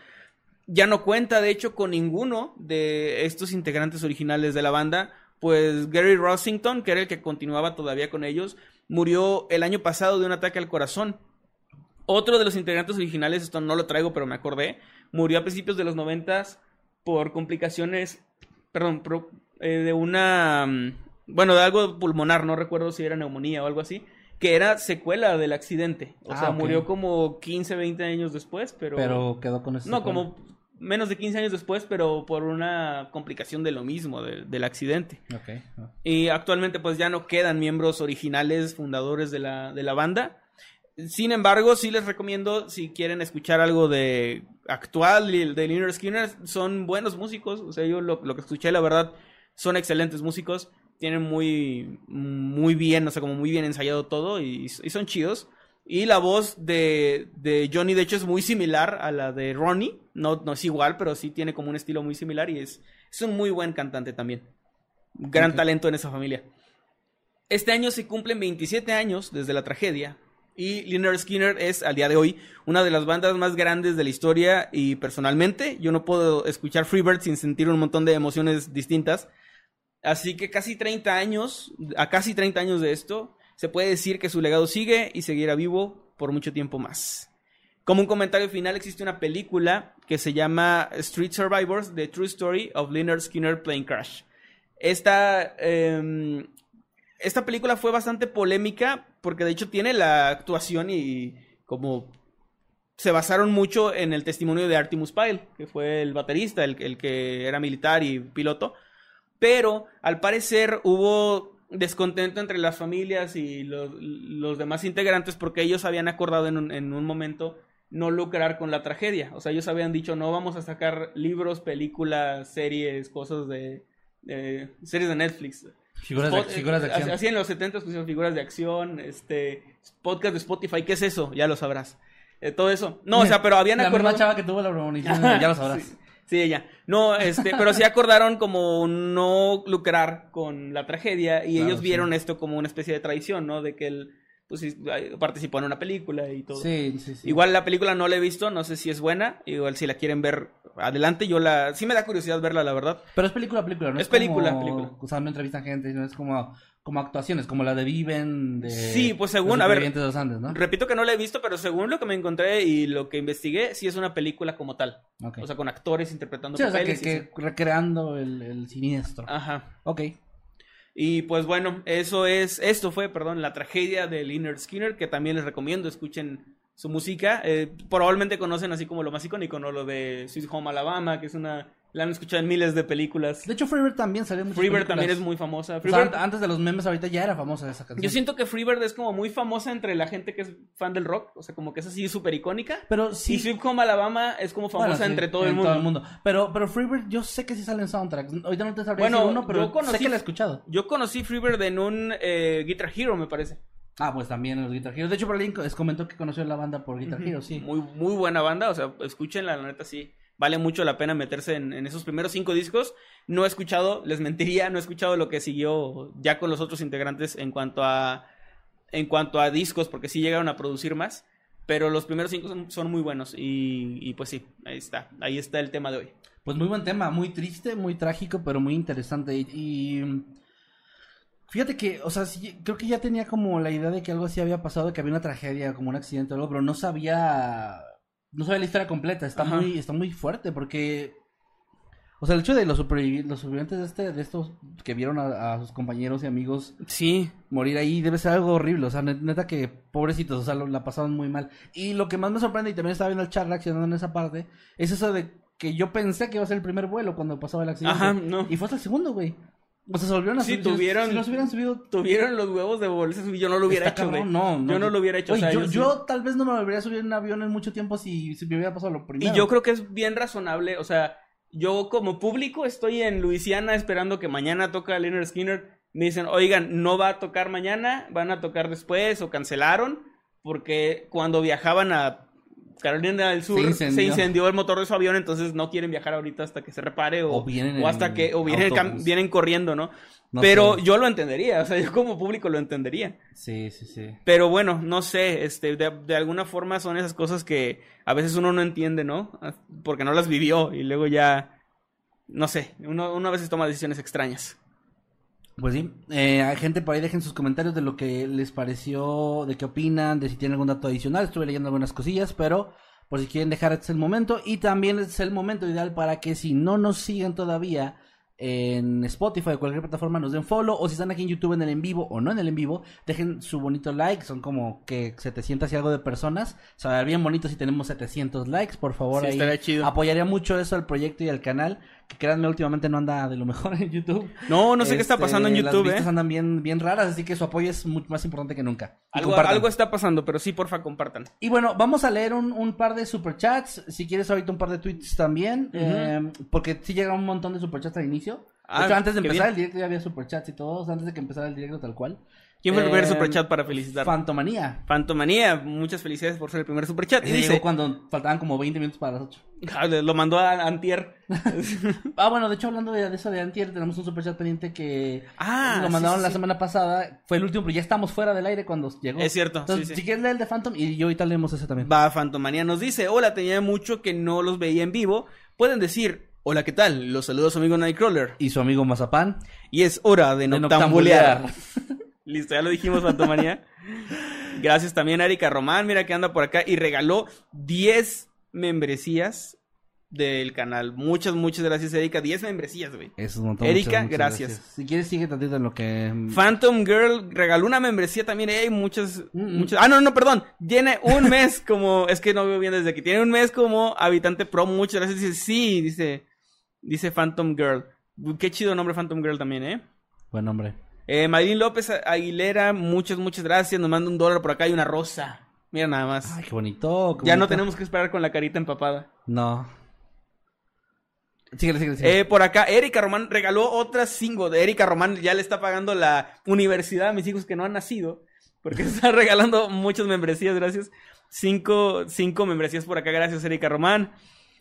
Ya no cuenta, de hecho, con ninguno de estos integrantes originales de la banda, pues Gary Rossington, que era el que continuaba todavía con ellos, murió el año pasado de un ataque al corazón. Otro de los integrantes originales, esto no lo traigo, pero me acordé, murió a principios de los noventas por complicaciones, perdón, pro- eh, de una, mm, bueno, de algo pulmonar, no recuerdo si era neumonía o algo así, que era secuela del accidente. O Ah, sea, murió como 15, 20 años después, pero... Pero quedó con eso. No, como menos de 15 años después, pero por una complicación de lo mismo, de- del accidente. Ah. Y actualmente pues ya no quedan miembros originales, fundadores de la, de la banda. Sin embargo, sí les recomiendo, si quieren escuchar algo de actual de Leonard Skinner, son buenos músicos. O sea, yo lo, lo que escuché, la verdad, son excelentes músicos. Tienen muy, muy bien, o sea, como muy bien ensayado todo y, y son chidos. Y la voz de, de Johnny, de hecho, es muy similar a la de Ronnie. No, no es igual, pero sí tiene como un estilo muy similar y es, es un muy buen cantante también. Gran talento en esa familia. Este año se cumplen 27 años desde la tragedia y Leonard Skinner es al día de hoy una de las bandas más grandes de la historia y personalmente yo no puedo escuchar Freebird sin sentir un montón de emociones distintas. Así que casi 30 años, a casi 30 años de esto, se puede decir que su legado sigue y seguirá vivo por mucho tiempo más. Como un comentario final, existe una película que se llama Street Survivors, The True Story of Leonard Skinner Plane Crash. Esta, em, esta película fue bastante polémica porque de hecho tiene la actuación y como se basaron mucho en el testimonio de Artemus Pyle, que fue el baterista, el, el que era militar y piloto. Pero al parecer hubo descontento entre las familias y los, los demás integrantes porque ellos habían acordado en un, en un momento no lucrar con la tragedia. O sea, ellos habían dicho no vamos a sacar libros, películas, series, cosas de, de- series de Netflix. Figuras de, Spot- figuras de acción. Así en los 70 pusieron figuras de acción, este, podcast de Spotify, ¿qué es eso? Ya lo sabrás. Eh, todo eso. No, o sea, pero habían La acordado. misma chava que tuvo la premonición, ya lo sabrás. Sí, sí, ella. No, este, pero sí acordaron como no lucrar con la tragedia y Claro, ellos sí. vieron esto como una especie de traición, ¿no? De que él pues, participó en una película y todo. Sí, sí, sí. Igual la película no la he visto, no sé si es buena, igual si la quieren ver adelante, yo la sí me da curiosidad verla, la verdad. Pero es película, película, ¿no? Es película, como- película. O sea, no entrevistan gente, sino es como, como actuaciones, como la de Viven, de... Sí, pues, según, los a ver, Supervivientes de los Andes, ¿no? Repito que no la he visto, pero según lo que me encontré y lo que investigué, sí es una película como tal. Ok. O sea, con actores interpretando sí, o sea, que, que recreando el, el siniestro. Ajá. Ok. Y pues bueno, eso es, esto fue, perdón, la tragedia de Leonard Skinner, que también les recomiendo, escuchen su música. Eh, probablemente conocen así como lo más icónico, ¿no? Lo de Sweet Home Alabama, que es una, la han escuchado en miles de películas. De hecho, Freebird también salió en muchas Freebird películas. también es muy famosa. O sea, antes de los memes, ahorita ya era famosa esa canción. yo siento que Freebird es como muy famosa entre la gente que es fan del rock, o sea, como que es así súper icónica. Pero Y sí. Sweet Home Alabama es como famosa Bueno, sí, entre todo el, mundo. Pero, pero Freebird, yo sé que sí sale en soundtracks. Ahorita no te sabría Bueno, decir uno, pero yo conocí- sé que lo he escuchado. Yo conocí Freebird en un eh, Guitar Hero, me parece. Ah, pues también los Guitar Hero. De hecho, Berlín les comentó que conoció la banda por Guitar Hero, sí. Muy, muy buena banda, o sea, escúchenla, la neta sí. Vale mucho la pena meterse en, en esos primeros cinco discos. No he escuchado, les mentiría, no he escuchado lo que siguió ya con los otros integrantes en cuanto a en cuanto a discos, porque sí llegaron a producir más. Pero los primeros cinco son, son muy buenos. Y, y pues sí, ahí está. Ahí está el tema de hoy. Pues muy buen tema, muy triste, muy trágico, pero muy interesante. Y, y, fíjate que, o sea, sí, creo que ya tenía como la idea de que algo así había pasado, que había una tragedia, como un accidente o algo, pero no sabía, no sabía la historia completa. Está Ajá. muy, está muy fuerte porque, O sea, el hecho de los, supervivi- los supervivientes de, este, de estos que vieron a, a sus compañeros y amigos Sí, morir ahí debe ser algo horrible. O sea, net- neta que pobrecitos, o sea, lo- la pasaron muy mal. Y lo que más me sorprende, y también estaba viendo el chat reaccionando en esa parte, es eso de que yo pensé que iba a ser el primer vuelo cuando pasaba el accidente. Ajá, no. Y fue hasta el segundo, güey. O sea, se volvieron a Sí, subir. tuvieron- Si los hubieran subido. tuvieron los huevos de a subir. Yo no lo hubiera hecho, güey. No, no. Yo no lo hubiera hecho. o Oye, sea, yo, yo sí. yo tal vez no me volvería a subir en un avión en mucho tiempo si, si me hubiera pasado lo primero. Y yo creo que es bien razonable, o sea, yo como público estoy en Luisiana esperando que mañana toca Leonard Skinner. Me dicen, oigan, no va a tocar mañana, van a tocar después o cancelaron, porque cuando viajaban a Carolina del Sur Se se incendió. el motor de su avión, entonces no quieren viajar ahorita hasta que se repare o, O vienen o hasta que o vienen, vienen corriendo, ¿no? No Pero sé. yo lo entendería, o sea, yo como público lo entendería. Sí, sí, sí. Pero bueno, no sé, este, de, de alguna forma son esas cosas que a veces uno no entiende, ¿no? Porque no las vivió y luego ya, no sé, uno, uno a veces toma decisiones extrañas. Pues sí, eh, hay gente por ahí dejen sus comentarios de lo que les pareció, de qué opinan, de si tienen algún dato adicional. Estuve leyendo algunas cosillas, pero por si quieren dejar, este es el momento. Y también este es el momento ideal para que si no nos siguen todavía en Spotify o cualquier plataforma nos den follow. O si están aquí en YouTube en el en vivo o no en el en vivo, dejen su bonito like. Son como que 700 y algo de personas. A ver bien bonito si tenemos 700 likes. Por favor, Sí, ahí estaría chido. apoyaría mucho eso al proyecto y al canal. Que créanme, últimamente no anda de lo mejor en YouTube. No, no sé qué está Este, pasando en Las YouTube, vistas ¿eh? andan bien, bien raras, así que su apoyo es mucho más importante que nunca. Algo, algo está pasando, pero sí, porfa, compartan. Y bueno, vamos a leer un, un par de superchats. Si quieres, ahorita un par de tweets también. eh, porque sí llegaron un montón de superchats al inicio. De Ah, hecho, antes de empezar bien. el directo ya había superchats y todo. o sea, antes de que empezara el directo tal cual. ¿Quién fue el primer Eh, superchat para felicitar? Fantomanía. Fantomanía, muchas felicidades por ser el primer superchat. Y llegó dice, cuando faltaban como 20 minutos para las 8. Ah, lo mandó a Antier. [LAUGHS] Ah, bueno, de hecho, hablando de, de eso de Antier, tenemos un superchat pendiente que Ah, lo mandaron sí, la sí. semana pasada. Fue el último, pero ya estamos fuera del aire cuando llegó. Es cierto, Entonces, si quieres leer el de Phantom, y yo ahorita leemos ese también. Va, Fantomanía nos dice, hola, tenía mucho que no los veía en vivo. Pueden decir, hola, ¿qué tal? Los saludos a su amigo Nightcrawler. Y su amigo Mazapán. Y es hora de De noctambulear. [LAUGHS] Listo, ya lo dijimos, Fantomanía. Gracias también a Erika Román, mira que anda por acá y regaló 10 membresías del canal. Muchas, muchas gracias, Erika. 10 membresías, güey. Es un montón. Erika, muchas, muchas gracias. Si quieres, sigue tantito en lo que. Phantom Girl regaló una membresía también. Hay muchas, Mm, muchas. Ah, no, no, perdón. Tiene un [LAUGHS] mes como. es que no veo bien desde aquí. Tiene un mes como habitante pro. Muchas gracias. Dice, sí, dice. Dice Phantom Girl. Qué chido nombre Phantom Girl también, ¿eh? Buen hombre. Eh, Maylin López Aguilera, muchas, muchas gracias. Nos manda un dólar por acá y una rosa. Mira nada más. Ay, qué bonito. qué ya no tenemos que esperar con la carita empapada. No. Síguele, síguele, síguele. Eh, por acá, Erika Román regaló otra cinco. De Erika Román ya le está pagando la universidad a mis hijos que no han nacido. Porque [LAUGHS] está regalando muchas membresías, gracias. Cinco, cinco membresías por acá, gracias, Erika Román.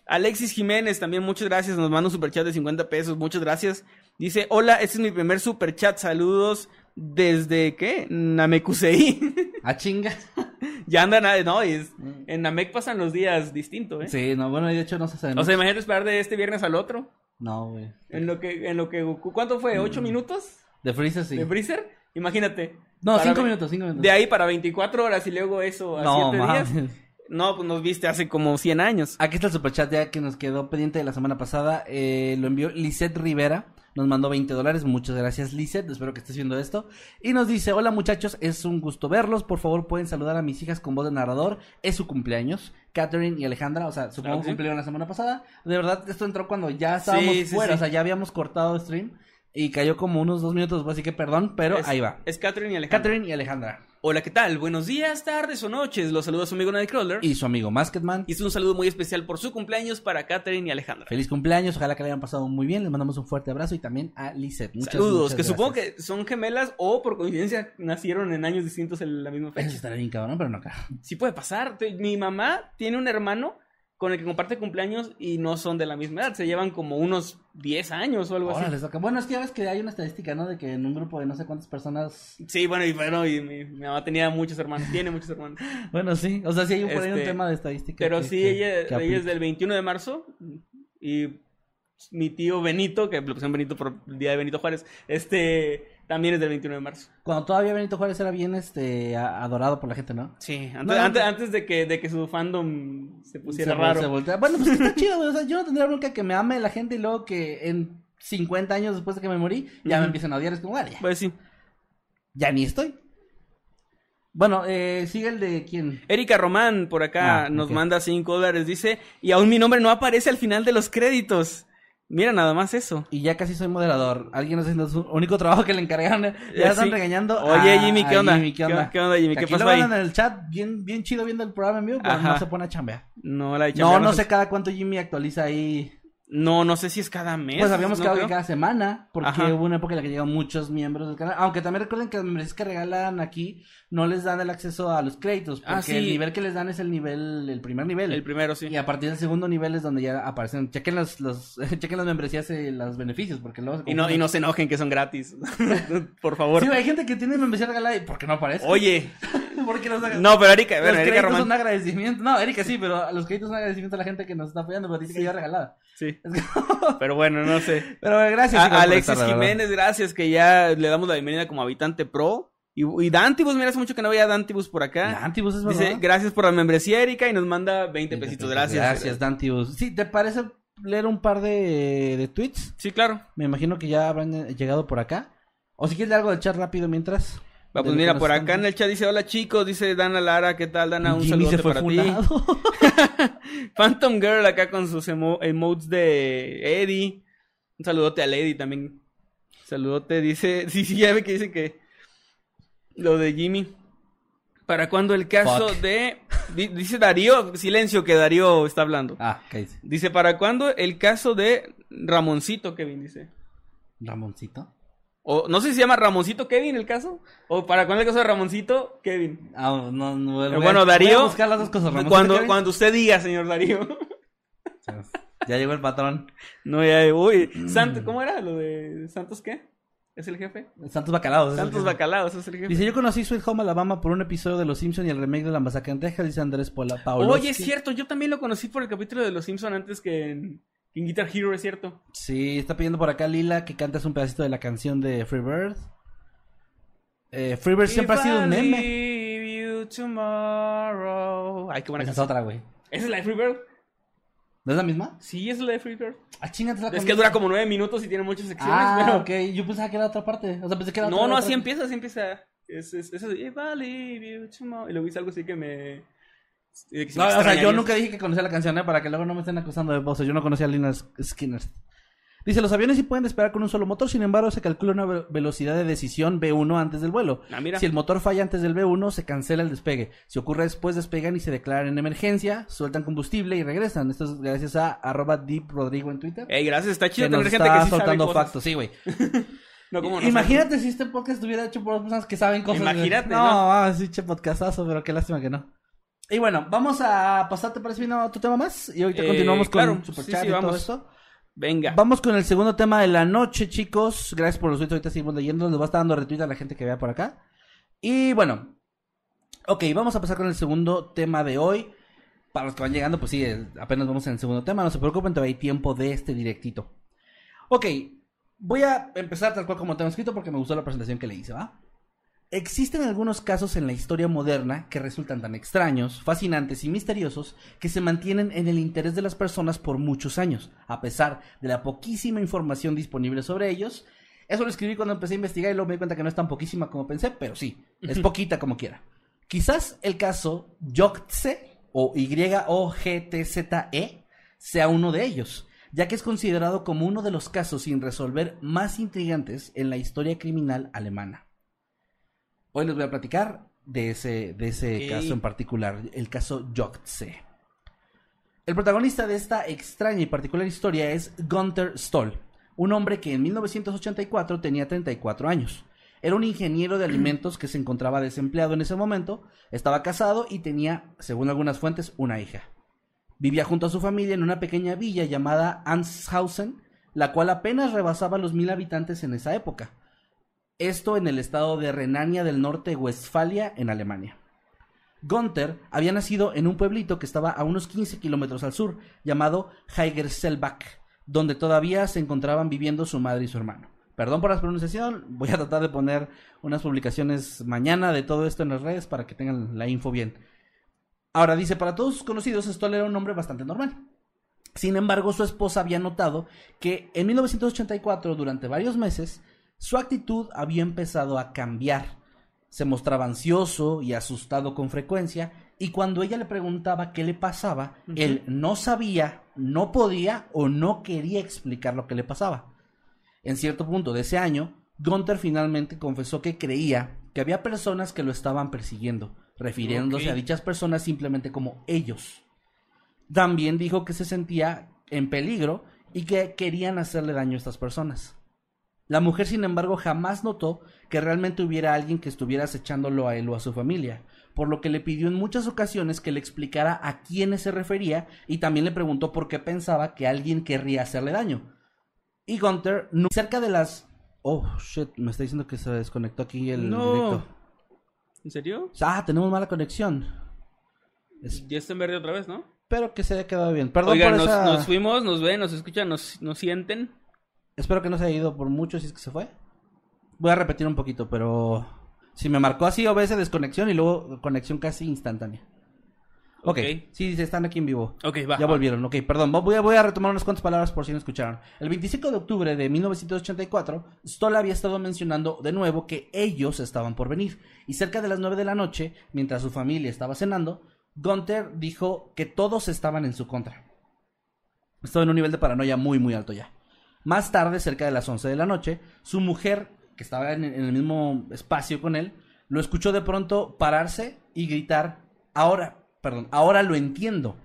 Alexis Jiménez, también muchas gracias. Nos manda un superchat de 50 pesos, muchas gracias. Dice, hola, este es mi primer superchat. Saludos desde, ¿qué? Namekusei. [LAUGHS] Ah, chinga. ya andan, a- no, es- en Namek pasan los días distintos, ¿eh? Sí, no, bueno, de hecho no se sabe. O sea, imagínate esperar de este viernes al otro. no, güey. En lo que, en lo que Goku, ¿cuánto fue? ¿Ocho minutos De Freezer sí. de Freezer? Imagínate. No, cinco minutos, cinco minutos. De ahí para 24 horas y luego eso a No, 7 días. No, pues nos viste hace como 100 años. Aquí está el superchat ya que nos quedó pendiente de la semana pasada. Eh, lo envió Lisette Rivera. Nos mandó 20 dólares. Muchas gracias, Lisette. Espero que estés viendo esto. Y nos dice: Hola muchachos, es un gusto verlos. Por favor, pueden saludar a mis hijas con voz de narrador. Es su cumpleaños. Catherine y Alejandra. O sea, supongo Claro que cumplieron la semana pasada. De verdad, esto entró cuando ya estábamos Sí, sí, fuera. sí. O sea, ya habíamos cortado stream. Y cayó como unos dos minutos. Así que perdón, pero es, ahí va. Es Catherine y Alejandra. Catherine y Alejandra. Hola, ¿qué tal? Buenos días, tardes o noches. Los saluda su amigo Nightcrawler. Y... Y su amigo Masketman. es un saludo muy especial por su cumpleaños para Catherine y Alejandra. Feliz cumpleaños, ojalá que le hayan pasado muy bien. Les mandamos un fuerte abrazo y también a Lisette. Muchas, Saludos, muchas que supongo que son gemelas o por coincidencia nacieron en años distintos en la misma Eso fecha. estaría bien cabrón, pero no acá. Sí puede pasar. Mi mamá tiene un hermano con el que comparte cumpleaños y no son de la misma edad. Se llevan como unos 10 años o algo así. Bueno, es que ya ves que hay una estadística, ¿no? De que en un grupo de no sé cuántas personas. Sí, bueno, y bueno, y mi, mi mamá tenía muchos hermanos, tiene muchos hermanos. [LAUGHS] Bueno, sí. O sea, sí hay un- por ahí un Este, tema de estadística. Pero que- sí, que- ella, que ella es del 21 de marzo y mi tío Benito, que le pusieron Benito por el día de Benito Juárez, este, también es del 21 de marzo. Cuando todavía Benito Juárez era bien este adorado por la gente, ¿no? Sí, antes, no, antes, no. antes de, que, de que su fandom se pusiera Se- raro. se voltea. Bueno, pues está chido, güey. O sea, yo no tendría bronca que me ame la gente y luego que en 50 años después de que me morí, ya me Ujú. empiecen a odiar. Es como, vale, ya, Pues sí. ya ni estoy. Bueno, eh, sigue el de quién. Erika Román por acá Ah, nos manda 5 dólares. Dice, y aún mi nombre no aparece al final de los créditos. Mira nada más eso. Y ya casi soy moderador. Alguien haciendo su único trabajo que le encargaron. [LAUGHS] Ya están regañando. Oye, a- Jimmy, ¿qué onda? Jimmy, ¿qué ¿Qué- onda? qué onda, Jimmy? ¿Qué aquí pasó lo ahí? en el chat bien, bien chido viendo el programa en vivo, pero Ajá. no se pone a chambear. No la No, no sé cada cuánto Jimmy actualiza ahí. No, no sé si es cada mes. Pues habíamos no quedado creo. que cada semana, porque Ajá. hubo una época en la que llegaron muchos miembros del canal. Aunque también recuerden que las membresías que regalan aquí no les dan el acceso a los créditos, porque Ah, sí. el nivel que les dan es el nivel, el primer nivel. El primero, sí. Y a partir del segundo nivel es donde ya aparecen. Chequen los, los [LAUGHS] chequen las membresías y los beneficios, porque luego se Y no, y no se enojen que son gratis. [LAUGHS] Por favor. Sí, hay gente que tiene membresía regalada y ¿por qué no aparece? Oye. [LAUGHS] ¿Por qué no No, pero Erika, Los bueno, Erika créditos Román. son agradecimiento. No, Erika sí, pero los créditos son agradecimiento a la gente que nos está apoyando, pero dice que ya regalada. Sí. Pero bueno, no sé. Pero gracias. A- Alexis. Jiménez, gracias, que ya le damos la bienvenida como habitante pro. Y, y Dantibus, mira, hace mucho que no veía Dantibus por acá. Dantibus es Dice, verdad. gracias por la membresía, Erika, y nos manda 20 pesitos. Gracias. Gracias, Dantibus. Sí, ¿te parece leer un par de, de tweets? Sí, claro. Me imagino que ya habrán eh, llegado por acá. O si quieres leer algo del chat rápido mientras. Va, pues mira, por acá en el chat dice, hola chicos, dice Dana Lara, ¿qué tal Dana? Un Jimmy saludo se fue para ti. [LAUGHS] Phantom Girl acá con sus emo- emotes de Eddie. Un saludote a Lady también. Saludote, dice. [LAUGHS] Sí, sí, ya ve que dice que. Lo de Jimmy. ¿Para cuándo el caso Fuck. de. di- Dice Darío, silencio que Darío está hablando. Ah, ¿qué dice? Dice, ¿para cuándo el caso de Ramoncito, Kevin? Dice. Ramoncito. O no sé si se llama Ramoncito Kevin el caso. O para cuándo el caso de Ramoncito Kevin. Ah, no, no, voy a- Pero bueno, voy a Darío. buscar las dos cosas. Ramoncito, Cuando, Kevin. cuando usted diga, señor Darío. Ya llegó el patrón. No, ya, uy. Mm. Santos, ¿cómo era lo de Santos qué? ¿Es el jefe? Santos Bacalaos. es Santos Bacalaos, es el jefe. Dice, yo conocí Sweet Home Alabama por un episodio de Los Simpsons y el remake de La Masacre en Texas, dice Andrés Pola Paolo. Oye, es cierto, yo también lo conocí por el capítulo de Los Simpson antes que en, que en Guitar Hero, es cierto. Sí, está pidiendo por acá Lila que cantes un pedacito de la canción de Freebird. Eh, Freebird siempre ha sido un meme. leave you tomorrow. Ay, qué buena Esa es otra, güey. ¿Esa es la de Freebird? ¿No es la misma? Sí, es la de Freebird. Ah, chingate la Es que dura como nueve minutos y tiene muchas secciones, Ah, pero... ok. Yo pensaba que era otra parte. O sea, pensé que era No, otra- no, así empieza, así empieza. Es, es, es así. Y luego dice algo así que me... que si No, me o sea, yo nunca dije que conocía la canción, ¿eh? Para que luego no me estén acusando de voz. Yo no conocía a Lina Skinner. Dice, los aviones sí pueden despegar con un solo motor, sin embargo se calcula una ve- velocidad de decisión V1 antes del vuelo. Ah, mira. Si el motor falla antes del V1, se cancela el despegue. Si ocurre después, despegan y se declaran en emergencia, sueltan combustible y regresan. Esto es gracias a arroba Deep Rodrigo en Twitter. Ey, gracias, está chido que nos tener gente está que sí sabe soltando cosas. factos, sí, güey. [LAUGHS] No, como nosotros. Imagínate si este podcast estuviera hecho por personas que saben cosas. Imagínate, No, ¿no? ah, sí, che podcastazo, pero qué lástima que no. Y bueno, vamos a pasar, ¿te parece bien a otro tema más? Y ahorita Eh, continuamos con claro, Superchat sí, sí, y todo esto. Venga. Vamos con el segundo tema de la noche, chicos. Gracias por los tweets, ahorita seguimos leyendo. Les va a estar dando retweet a la gente que vea por acá. Y bueno, ok, vamos a pasar con el segundo tema de hoy. Para los que van llegando, pues sí, apenas vamos en el segundo tema. No se preocupen, todavía hay tiempo de este directito. Ok, voy a empezar tal cual como tengo escrito porque me gustó la presentación que le hice, ¿va? Existen algunos casos en la historia moderna que resultan tan extraños, fascinantes y misteriosos que se mantienen en el interés de las personas por muchos años, a pesar de la poquísima información disponible sobre ellos. Eso lo escribí cuando empecé a investigar y luego me di cuenta que no es tan poquísima como pensé, pero sí, es poquita como quiera. Quizás el caso Yogtse o Y-O-G-T-Z-E sea uno de ellos, ya que es considerado como uno de los casos sin resolver más intrigantes en la historia criminal alemana. Hoy les voy a platicar de ese, de ese caso en particular, el caso Yogtse. El protagonista de esta extraña y particular historia es Gunther Stoll, un hombre que en 1984 tenía 34 años. Era un ingeniero de alimentos que se encontraba desempleado en ese momento, estaba casado y tenía, según algunas fuentes, una hija. Vivía junto a su familia en una pequeña villa llamada Anshausen, la cual apenas rebasaba los mil habitantes en esa época. Esto en el estado de Renania del Norte-Westfalia, en Alemania. Gunther había nacido en un pueblito que estaba a unos 15 kilómetros al sur, llamado Heigerselbach, donde todavía se encontraban viviendo su madre y su hermano. Perdón por la pronunciación, voy a tratar de poner unas publicaciones mañana de todo esto en las redes para que tengan la info bien. Ahora dice, para todos sus conocidos, Stoll era un hombre bastante normal. Sin embargo, su esposa había notado que en 1984, durante varios meses, su actitud había empezado a cambiar. Se mostraba ansioso y asustado con frecuencia, y cuando ella le preguntaba qué le pasaba, él no sabía, no podía o no quería explicar lo que le pasaba. En cierto punto de ese año, Gunther finalmente confesó que creía que había personas que lo estaban persiguiendo, refiriéndose a dichas personas simplemente como ellos. También dijo que se sentía en peligro y que querían hacerle daño a estas personas. La mujer, sin embargo, jamás notó que realmente hubiera alguien que estuviera acechándolo a él o a su familia, por lo que le pidió en muchas ocasiones que le explicara a quiénes se refería y también le preguntó por qué pensaba que alguien querría hacerle daño. Y Gunther, no- cerca de las... Oh, shit, me está diciendo que se desconectó aquí el No. directo. ¿En serio? Ah, tenemos mala conexión. Es- Ya está en verde otra vez, ¿no? Espero que se haya quedado bien. Perdón Oigan, por nos, esa... nos fuimos, nos ven, nos escuchan, nos, nos sienten. Espero que no se haya ido por mucho si es que se fue. Voy a repetir un poquito, pero si me marcó así o veces desconexión y luego conexión casi instantánea. Ok, Ok. sí, están aquí en vivo. Ok, va. Ya volvieron, ok, perdón. Voy a, voy a retomar unas cuantas palabras por si no escucharon. El 25 de octubre de 1984, Stoll había estado mencionando de nuevo que ellos estaban por venir. Y cerca de las 9 de la noche, mientras su familia estaba cenando, Gunther dijo que todos estaban en su contra. Estaba en un nivel de paranoia muy, muy alto ya. Más tarde, cerca de las 11 de la noche, su mujer, que estaba en, en el mismo espacio con él, lo escuchó de pronto pararse y gritar, ahora, perdón, ahora lo entiendo.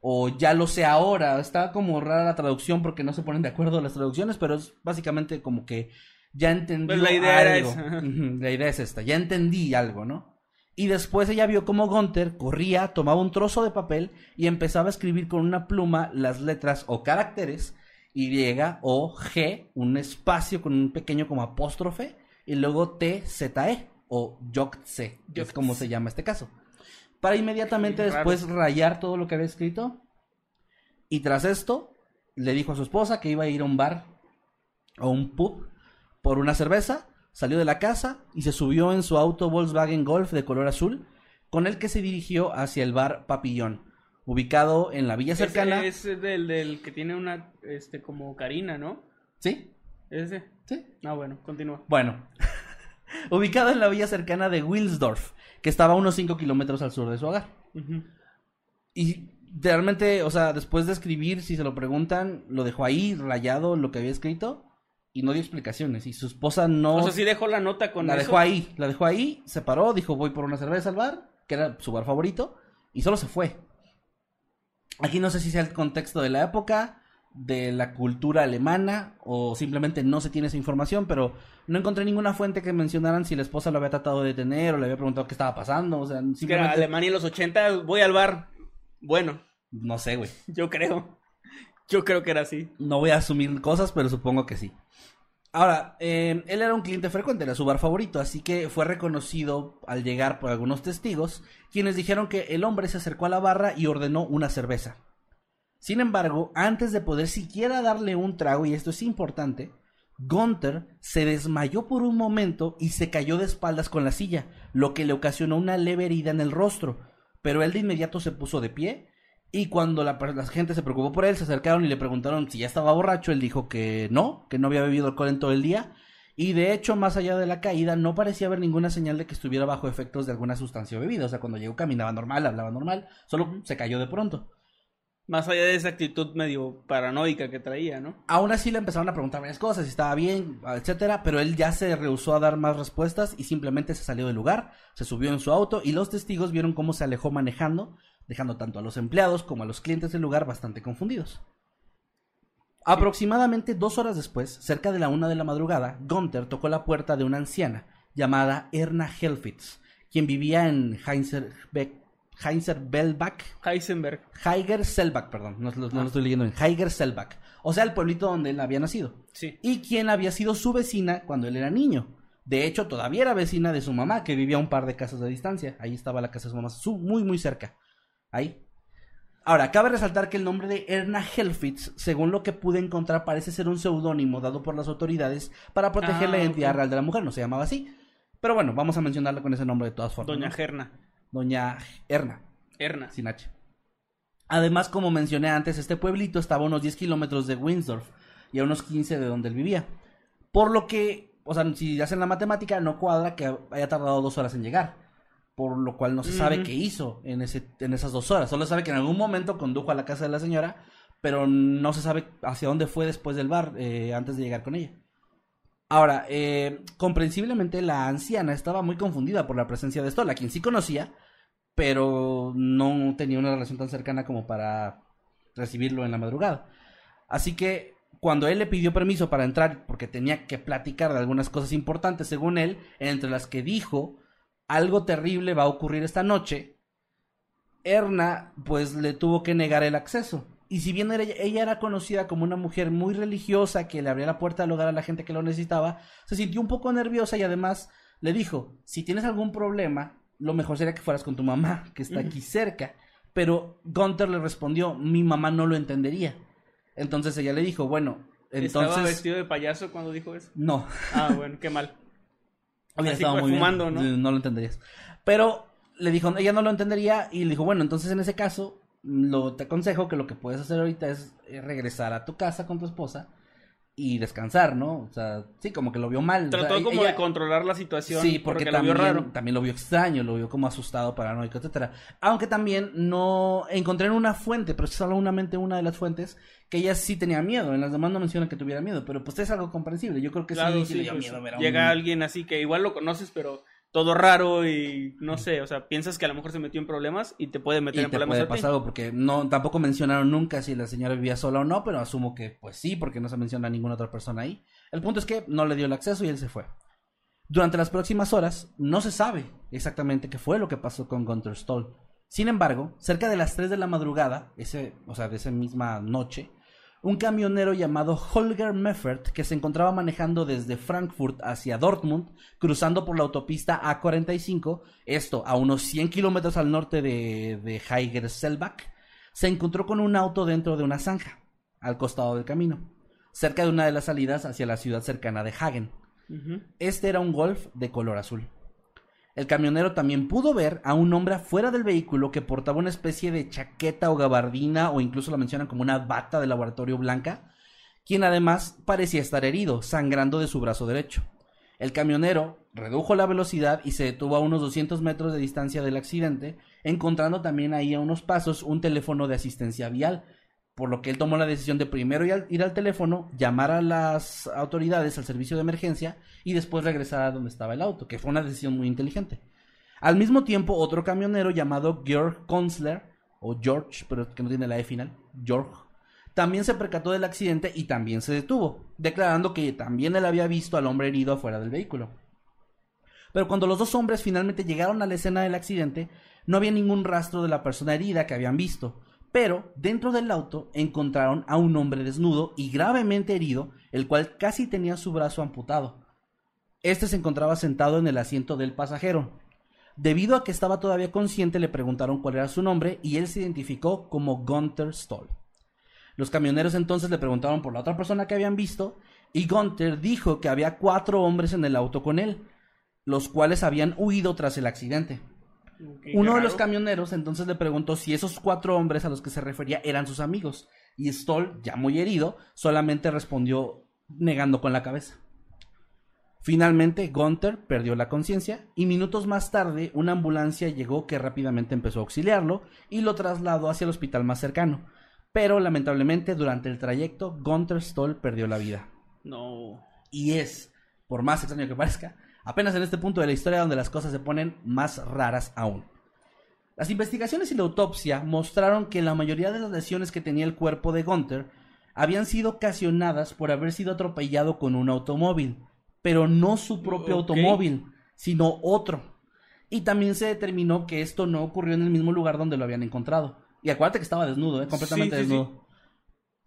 O ya lo sé ahora. Está como rara la traducción porque no se ponen de acuerdo las traducciones, pero es básicamente como que ya entendí Pues la idea era algo. esa. La idea es esta, ya entendí algo, ¿no? Y después ella vio como Gunther corría, tomaba un trozo de papel y empezaba a escribir con una pluma las letras o caracteres Y o G, un espacio con un pequeño como apóstrofe, y luego T, Z, E, o Yoctse, que es como se llama este caso. Para inmediatamente Qué raro. después rayar todo lo que había escrito. Y tras esto, le dijo a su esposa que iba a ir a un bar o un pub por una cerveza, salió de la casa y se subió en su auto Volkswagen Golf de color azul, con el que se dirigió hacia el bar Papillón, ubicado en la villa cercana. Es del, del que tiene una, este, como Karina, ¿no? ¿Sí? Ese. ¿Sí? Ah, bueno, continúa. Bueno, [LAUGHS] ubicado en la villa cercana de Wilsdorf, que estaba a unos 5 kilómetros al sur de su hogar. Y realmente, o sea, después de escribir, si se lo preguntan, lo dejó ahí rayado lo que había escrito y no dio explicaciones. Y su esposa no O sea, sí dejó la nota con la eso. dejó ahí, la dejó ahí, se paró, dijo voy por una cerveza al bar, que era su bar favorito, y solo se fue. Aquí no sé si sea el contexto de la época, de la cultura alemana, o simplemente no se tiene esa información, pero no encontré ninguna fuente que mencionaran si la esposa lo había tratado de detener o le había preguntado qué estaba pasando, o sea, era simplemente... Alemania en los 80, voy al bar. Bueno, No sé, güey. yo creo. Yo creo que era así. No voy a asumir cosas, pero supongo que sí. Ahora, eh, él era un cliente frecuente, era su bar favorito, así que fue reconocido al llegar por algunos testigos, quienes dijeron que el hombre se acercó a la barra y ordenó una cerveza. Sin embargo, antes de poder siquiera darle un trago, y esto es importante, Gunther se desmayó por un momento y se cayó de espaldas con la silla, lo que le ocasionó una leve herida en el rostro, pero él de inmediato se puso de pie y cuando la, gente se preocupó por él, se acercaron y le preguntaron si ya estaba borracho, él dijo que no, que no había bebido alcohol en todo el día. Y de hecho, más allá de la caída, no parecía haber ninguna señal de que estuviera bajo efectos de alguna sustancia bebida. O sea, cuando llegó caminaba normal, hablaba normal, solo se cayó de pronto. Más allá de esa actitud medio paranoica que traía, ¿no? Aún así le empezaron a preguntar varias cosas, si estaba bien, etcétera, pero él ya se rehusó a dar más respuestas y simplemente se salió del lugar, se subió en su auto y los testigos vieron cómo se alejó manejando, dejando tanto a los empleados como a los clientes del lugar bastante confundidos. Aproximadamente dos horas después, cerca de la una de la madrugada, Gunther tocó la puerta de una anciana llamada Erna Helfitz, quien vivía en Heinzer- Heinzerbellbach, Heisenberg. Heiger Selbach, perdón, no, no lo estoy leyendo bien, Heiger Selbach, o sea, el pueblito donde él había nacido, Sí. y quien había sido su vecina cuando él era niño. De hecho, todavía era vecina de su mamá, que vivía a un par de casas de distancia. Ahí estaba la casa de su mamá, su- muy, muy cerca. Ahí. Ahora, cabe resaltar que el nombre de Erna Helfitz, según lo que pude encontrar, parece ser un seudónimo dado por las autoridades para proteger Ah, la identidad ok. real de la mujer. No se llamaba así. Pero bueno, vamos a mencionarla con ese nombre de todas formas. Doña ¿no? Gerna. Doña Erna, Erna. sin H. Además, como mencioné antes, este pueblito estaba a unos 10 kilómetros de Windsor y a unos 15 de donde él vivía. Por lo que, o sea, si hacen la matemática, no cuadra que haya tardado dos horas en llegar. Por lo cual no se sabe qué hizo en, ese, en esas dos horas. Solo se sabe que en algún momento condujo a la casa de la señora, pero no se sabe hacia dónde fue después del bar, eh, antes de llegar con ella. Ahora, eh, comprensiblemente la anciana estaba muy confundida por la presencia de Stoll, a quien sí conocía, pero no tenía una relación tan cercana como para recibirlo en la madrugada. Así que cuando él le pidió permiso para entrar, porque tenía que platicar de algunas cosas importantes, según él, entre las que dijo, algo terrible va a ocurrir esta noche, Erna pues le tuvo que negar el acceso. Y si bien era- ella era conocida como una mujer muy religiosa que le abría la puerta del hogar a la gente que lo necesitaba, se sintió un poco nerviosa y además le dijo, si tienes algún problema, lo mejor sería que fueras con tu mamá, que está aquí cerca. Pero Gunther le respondió, mi mamá no lo entendería. Entonces ella le dijo, bueno, ¿Estaba entonces... vestido de payaso cuando dijo eso? No, Ah, bueno, qué mal. Hubiera Así estado muy bien. fumando, ¿no? No lo entenderías. Pero le dijo, ella no lo entendería y le dijo, bueno, entonces en ese caso, lo, te aconsejo que lo que puedes hacer ahorita es eh, regresar a tu casa con tu esposa y descansar, ¿no? O sea, sí, como que lo vio mal. O sea, Trató como ella- de controlar la situación. Sí, porque, lo también, vio raro. también lo vio extraño, lo vio como asustado, paranoico, etcétera. Aunque también no encontré en una fuente, pero es solamente una de las fuentes, que ella sí tenía miedo. En las demás no mencionan que tuviera miedo, pero pues es algo comprensible. Yo creo que Claro, sí, le dio pues, miedo ver a llega un- alguien así que igual lo conoces, pero todo raro y no sé, o sea, piensas que a lo mejor se metió en problemas y te puede meter y en te problemas puede pasar algo porque no tampoco mencionaron nunca si la señora vivía sola o no, pero asumo que pues sí, porque no se menciona a ninguna otra persona ahí. El punto es que no le dio el acceso y él se fue. Durante las próximas horas no se sabe exactamente qué fue lo que pasó con Gunter Stoll. Sin embargo, cerca de las 3 de la madrugada, ese, o sea, de esa misma noche, un camionero llamado Holger Meffert, que se encontraba manejando desde Frankfurt hacia Dortmund, cruzando por la autopista A45, esto a unos 100 kilómetros al norte de, de Heigerselbach, se encontró con un auto dentro de una zanja, al costado del camino, cerca de una de las salidas hacia la ciudad cercana de Hagen. Este era un Golf de color azul. El camionero también pudo ver a un hombre afuera del vehículo que portaba una especie de chaqueta o gabardina o incluso lo mencionan como una bata de laboratorio blanca, quien además parecía estar herido, sangrando de su brazo derecho. El camionero redujo la velocidad y se detuvo a unos 200 metros de distancia del accidente, encontrando también ahí a unos pasos un teléfono de asistencia vial, por lo que él tomó la decisión de primero ir al, teléfono, llamar a las autoridades, al servicio de emergencia y después regresar a donde estaba el auto, que fue una decisión muy inteligente. Al mismo tiempo, otro camionero llamado Georg Konsler, o George, pero que no tiene la E final, Georg, también se percató del accidente y también se detuvo, declarando que también él había visto al hombre herido afuera del vehículo. Pero cuando los dos hombres finalmente llegaron a la escena del accidente, no había ningún rastro de la persona herida que habían visto. Pero dentro del auto encontraron a un hombre desnudo y gravemente herido, el cual casi tenía su brazo amputado. Este se encontraba sentado en el asiento del pasajero. Debido a que estaba todavía consciente, le preguntaron cuál era su nombre y él se identificó como Gunther Stoll. Los camioneros entonces le preguntaron por la otra persona que habían visto y Gunther dijo que había cuatro hombres en el auto con él, los cuales habían huido tras el accidente. Uno de los camioneros entonces le preguntó si esos cuatro hombres a los que se refería eran sus amigos. Y Stoll, ya muy herido, solamente respondió negando con la cabeza. Finalmente, Gunther perdió la conciencia y minutos más tarde una ambulancia llegó que rápidamente empezó a auxiliarlo y lo trasladó hacia el hospital más cercano. Pero lamentablemente durante el trayecto, Gunther Stoll perdió la vida. No. Y es, por más extraño que parezca, apenas en este punto de la historia donde las cosas se ponen más raras aún. Las investigaciones y la autopsia mostraron que la mayoría de las lesiones que tenía el cuerpo de Gunther habían sido ocasionadas por haber sido atropellado con un automóvil, pero no su propio automóvil, sino otro. Y también se determinó que esto no ocurrió en el mismo lugar donde lo habían encontrado. Y acuérdate que estaba desnudo, ¿eh? completamente Sí, sí, sí. desnudo.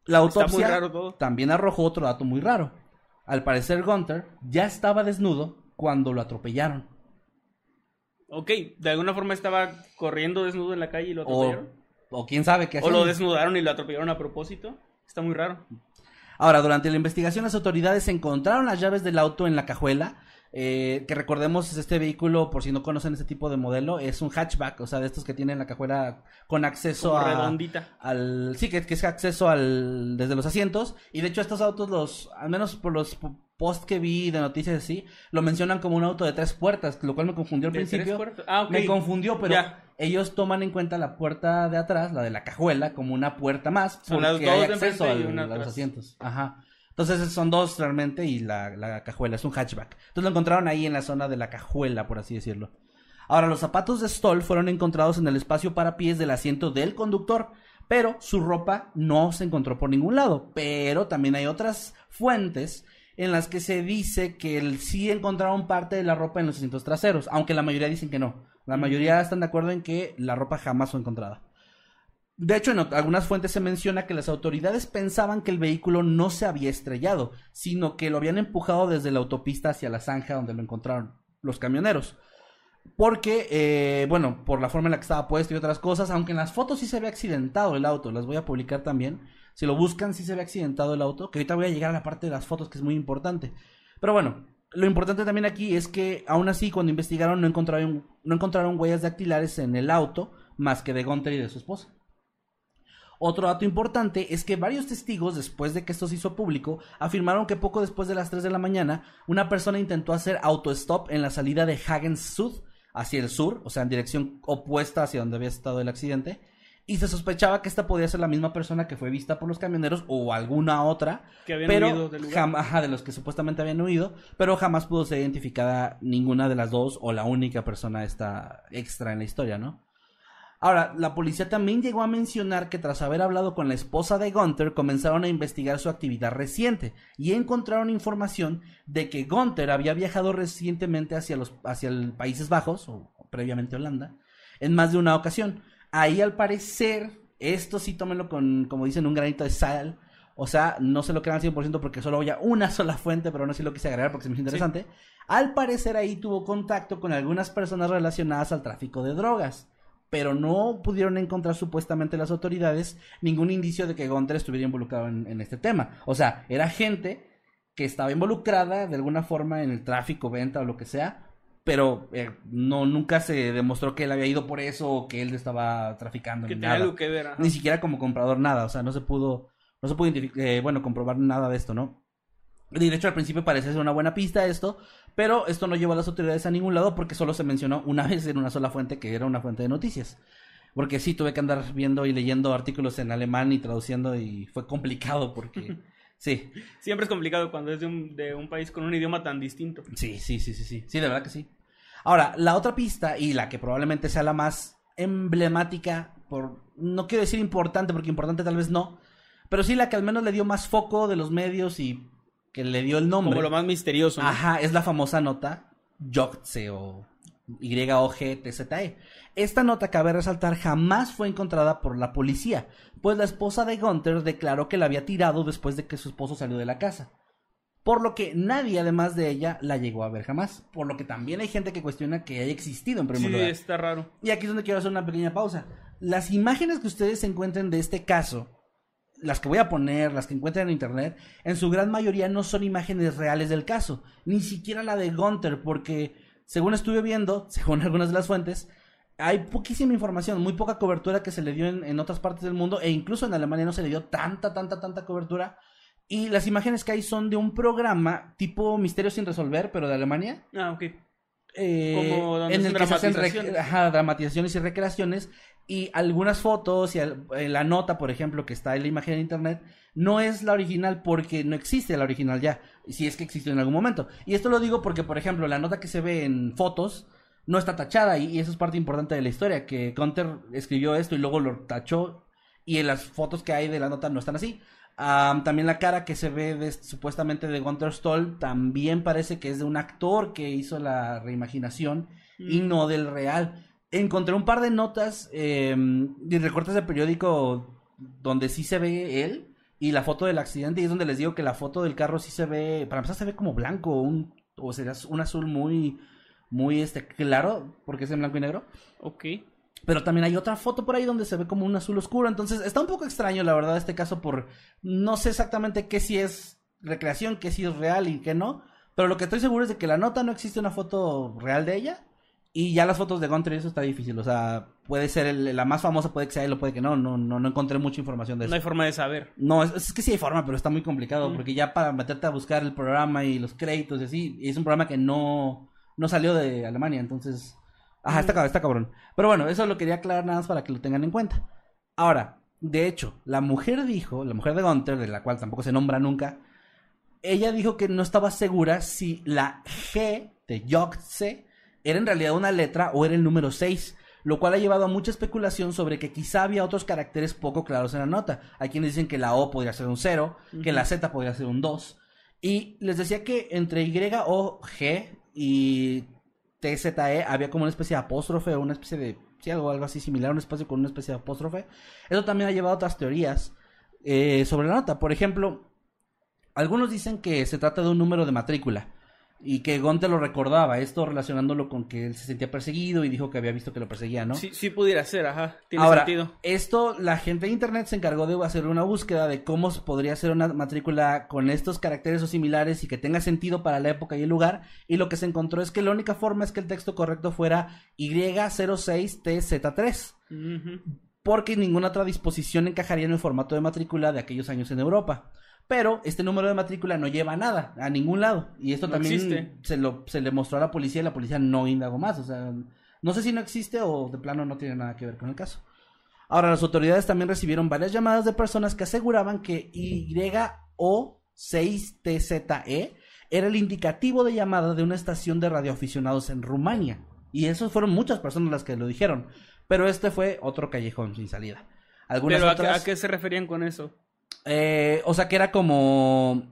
La autopsia también arrojó otro dato muy raro. Al parecer Gunther ya estaba desnudo cuando lo atropellaron. Ok, de alguna forma estaba corriendo desnudo en la calle y lo atropellaron. o quién sabe qué O lo hacían. desnudaron y lo atropellaron a propósito. Está muy raro. Ahora, durante la investigación, las autoridades encontraron las llaves del auto en la cajuela. eh, que recordemos, es este vehículo, por si no conocen este tipo de modelo, es un hatchback, o sea, de estos que tienen la cajuela con acceso Como a. redondita. Al, sí, que, que es acceso al desde los asientos. Y de hecho, estos autos, los al menos por los post que vi de noticias así, lo mencionan como un auto de tres puertas, lo cual me confundió al ¿De tres principio. puertas? Ah, ok. Me confundió, pero Ya. ellos toman en cuenta la puerta de atrás, la de la cajuela, como una puerta más, las porque dos hay acceso al- a los atrás. asientos. Ajá. Entonces son dos realmente y la, la cajuela es un hatchback. Entonces lo encontraron ahí en la zona de la cajuela, por así decirlo. Ahora, los zapatos de Stoll fueron encontrados en el espacio para pies del asiento del conductor, pero su ropa no se encontró por ningún lado. Pero también hay otras fuentes en las que se dice que el- sí encontraron parte de la ropa en los asientos traseros, aunque la mayoría dicen que no. La mayoría están de acuerdo en que la ropa jamás fue encontrada. De hecho, en algunas fuentes se menciona que las autoridades pensaban que el vehículo no se había estrellado, sino que lo habían empujado desde la autopista hacia la zanja donde lo encontraron los camioneros. Porque, eh, bueno, por la forma en la que estaba puesto y otras cosas, aunque en las fotos sí se ve accidentado el auto, las voy a publicar también. Si lo buscan, sí se ve accidentado el auto, que ahorita voy a llegar a la parte de las fotos que es muy importante. Pero bueno, lo importante también aquí es que aún así cuando investigaron no encontraron, no encontraron huellas dactilares en el auto más que de Gunter y de su esposa. Otro dato importante es que varios testigos, después de que esto se hizo público, afirmaron que poco después de las 3 de la mañana, una persona intentó hacer autostop en la salida de Hagens Sud, hacia el sur, o sea, en dirección opuesta hacia donde había estado el accidente, y se sospechaba que esta podía ser la misma persona que fue vista por los camioneros o alguna otra, Que habían pero huido del lugar. de los que supuestamente habían huido, pero jamás pudo ser identificada ninguna de las dos o la única persona esta extra en la historia, ¿no? Ahora, la policía también llegó a mencionar que tras haber hablado con la esposa de Gunther, comenzaron a investigar su actividad reciente y encontraron información de que Gunther había viajado recientemente hacia los hacia el Países Bajos, o previamente Holanda, en más de una ocasión. Ahí al parecer, esto sí tómenlo con, como dicen, un granito de sal. O sea, no se lo crean al 100% porque solo había una [LAUGHS] sola fuente, pero no sé lo quise agregar porque se me hizo interesante. Al parecer ahí tuvo contacto con algunas personas relacionadas al tráfico de drogas pero no pudieron encontrar supuestamente las autoridades ningún indicio de que Gunter estuviera involucrado en, en este tema. O sea, era gente que estaba involucrada de alguna forma en el tráfico, venta o lo que sea, pero eh, no nunca se demostró que él había ido por eso o que él estaba traficando Que ni tenía nada. algo que ver. ajá. Ni siquiera como comprador nada, o sea, no se pudo no se pudo eh, bueno, comprobar nada de esto, ¿no? De hecho al principio parecía ser una buena pista esto, pero esto no llevó a las autoridades a ningún lado porque solo se mencionó una [LAUGHS] vez en una sola fuente que era una fuente de noticias. Porque sí, tuve que andar viendo y leyendo artículos en alemán y traduciendo y fue complicado porque... [LAUGHS] Sí, Siempre es complicado cuando es de un, de un país con un idioma tan distinto. sí, sí, sí, sí, sí, sí, de verdad que sí. Ahora, la otra pista y la que probablemente sea la más emblemática, por no quiero decir importante porque importante tal vez no, pero sí la que al menos le dio más foco de los medios y que le dio el nombre. Como lo más misterioso. ¿no? Ajá, es la famosa nota Yogtse o Y-O-G-T-Z-E. Esta nota, cabe resaltar, jamás fue encontrada por la policía, pues la esposa de Gunther declaró que la había tirado después de que su esposo salió de la casa. Por lo que nadie, además de ella, la llegó a ver jamás. Por lo que también hay gente que cuestiona que haya existido en primer Sí, lugar. está raro. Y aquí es donde quiero hacer una pequeña pausa. Las imágenes que ustedes encuentren de este caso, las que voy a poner, las que encuentren en internet, en su gran mayoría no son imágenes reales del caso. Ni siquiera la de Gunter, porque según estuve viendo, [LAUGHS] según algunas de las fuentes, hay poquísima información, muy poca cobertura que se le dio en, en otras partes del mundo, e incluso en Alemania no se le dio tanta, tanta, tanta cobertura. Y las imágenes que hay son de un programa tipo Misterio sin resolver, pero de Alemania, Ah, ok. eh, Como donde en el hacen que se hacen rec- dramatizaciones. ajá, dramatizaciones y recreaciones y algunas fotos y al- eh, la nota, por ejemplo, que está en la imagen en internet, no es la original porque no existe la original ya, si es que existió en algún momento. Y esto lo digo porque, por ejemplo, la nota que se ve en fotos no está tachada y, y eso es parte importante de la historia, que Gunter escribió esto y luego lo tachó y en las fotos que hay de la nota no están así. Am, también la cara que se ve de- supuestamente de Gunter Stoll también parece que es de un actor que hizo la reimaginación y no del real. Encontré un par de notas eh, y recortes de periódico donde sí se ve él y la foto del accidente y es donde les digo que la foto del carro sí se ve, para empezar se ve como blanco, un, o sería un azul muy, muy este claro porque es en blanco y negro. Ok. Pero también hay otra foto por ahí donde se ve como un azul oscuro. Entonces está un poco extraño, la verdad, este caso por... No sé exactamente qué si es recreación, qué si es real y qué no. Pero lo que estoy seguro es de que la nota no existe una foto real de ella. Y ya las fotos de Gunter, eso está difícil. O sea, puede ser el- la más famosa, puede que sea él o puede que no. No, no, no encontré mucha información de eso. No hay forma de saber. No, es, es que sí hay forma, pero está muy complicado. Mm. Porque ya para meterte a buscar el programa y los créditos y así, es un programa que no, no salió de Alemania. Entonces, ajá, está, cab- está cabrón. Pero bueno, eso lo quería aclarar nada más para que lo tengan en cuenta. Ahora, de hecho, la mujer dijo, la mujer de Gunter, de la cual tampoco se nombra nunca, ella dijo que no estaba segura si la G de Yogtse era en realidad una letra o era el número 6, lo cual ha llevado a mucha especulación sobre que quizá había otros caracteres poco claros en la nota. Hay quienes dicen que la O podría ser un 0, que la Z podría ser un 2. Y les decía que entre Y, O, G y T, Z, E había como una especie de apóstrofe o una especie de... Sí, algo, algo así similar, un espacio con una especie de apóstrofe. Eso también ha llevado a otras teorías eh, sobre la nota. Por ejemplo, algunos dicen que se trata de un número de matrícula y que Gonte lo recordaba, esto relacionándolo con que él se sentía perseguido y dijo que había visto que lo perseguía, ¿no? Sí, sí pudiera ser, ajá. Tiene Ahora, sentido. esto, la gente de internet se encargó de hacer una búsqueda de cómo podría ser una matrícula con estos caracteres o similares y que tenga sentido para la época y el lugar. Y lo que se encontró es que la única forma es que el texto correcto fuera Y06TZ3 Ujú. porque ninguna otra disposición encajaría en el formato de matrícula de aquellos años en Europa. Pero este número de matrícula no lleva a nada, a ningún lado. Y esto No también existe. se, lo, se le mostró a la policía y la policía no indagó más. O sea, no sé si no existe o de plano no tiene nada que ver con el caso. Ahora, las autoridades también recibieron varias llamadas de personas que aseguraban que YO6TZE E era el indicativo de llamada de una estación de radioaficionados en Rumania. Y eso fueron muchas personas las que lo dijeron. Pero este fue otro callejón sin salida. Algunas Pero ¿a, qué- otras... a qué se referían con eso? Eh, o sea que era como.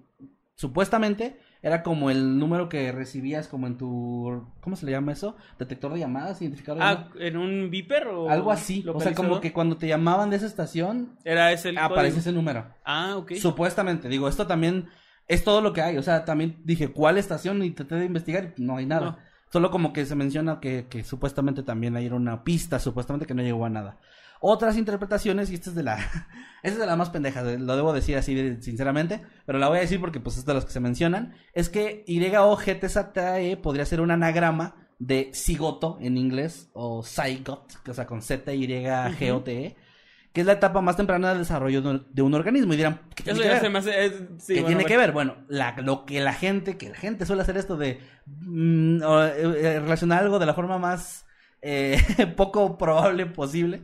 Supuestamente era como el número que recibías como en tu. ¿Cómo se le llama eso? Detector de llamadas, identificador de Ah, llamadas. ¿en un viper o...? Algo así. O sea, como que cuando te llamaban de esa estación, Era ese el aparece código. ese número. Ah, ok. Supuestamente. Digo, esto también es todo lo que hay. O sea, también dije, ¿cuál estación? Y traté de investigar y no hay nada. No. Solo como que se menciona que, que supuestamente también hay una pista, supuestamente que no llegó a nada. Otras interpretaciones, y esta es de la, [LAUGHS] esta es de la más pendeja, de- lo debo decir así de- sinceramente, pero la voy a decir porque pues es de las que se mencionan, es que YOGTZE E podría ser un anagrama de cigoto en inglés, o zygote, o sea, con Z, Y, G, O, T, E, que es la etapa más temprana del desarrollo de un, de un organismo. Y dirán, ¿qué tiene Eso que ver? se me hace... es- sí, ¿Qué bueno, tiene bueno. que ver? Bueno, la- lo que la gente, que la gente suele hacer esto de mm, o, eh, eh, relacionar algo de la forma más eh, [LAUGHS] poco probable posible,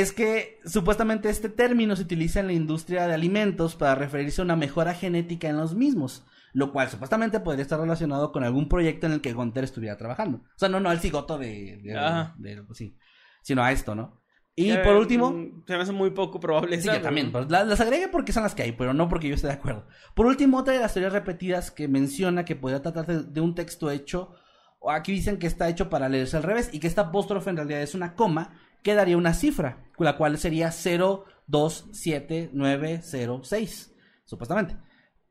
es que supuestamente este término se utiliza en la industria de alimentos para referirse a una mejora genética en los mismos, lo cual supuestamente podría estar relacionado con algún proyecto en el que Gonter estuviera trabajando. O sea, no, no al cigoto de, de- Ajá. de- pues sí, sino a esto, ¿no? Y Eh, por último... mm, Se me hace muy poco probable. Sí, yo también. pues, la- las agregué porque son las que hay, pero no porque yo esté de acuerdo. Por último, otra de las teorías repetidas que menciona que podría tratarse de un texto hecho, o aquí dicen que está hecho para leerse al revés y que esta apóstrofe en realidad es una coma que daría una cifra, la cual sería 027906, supuestamente.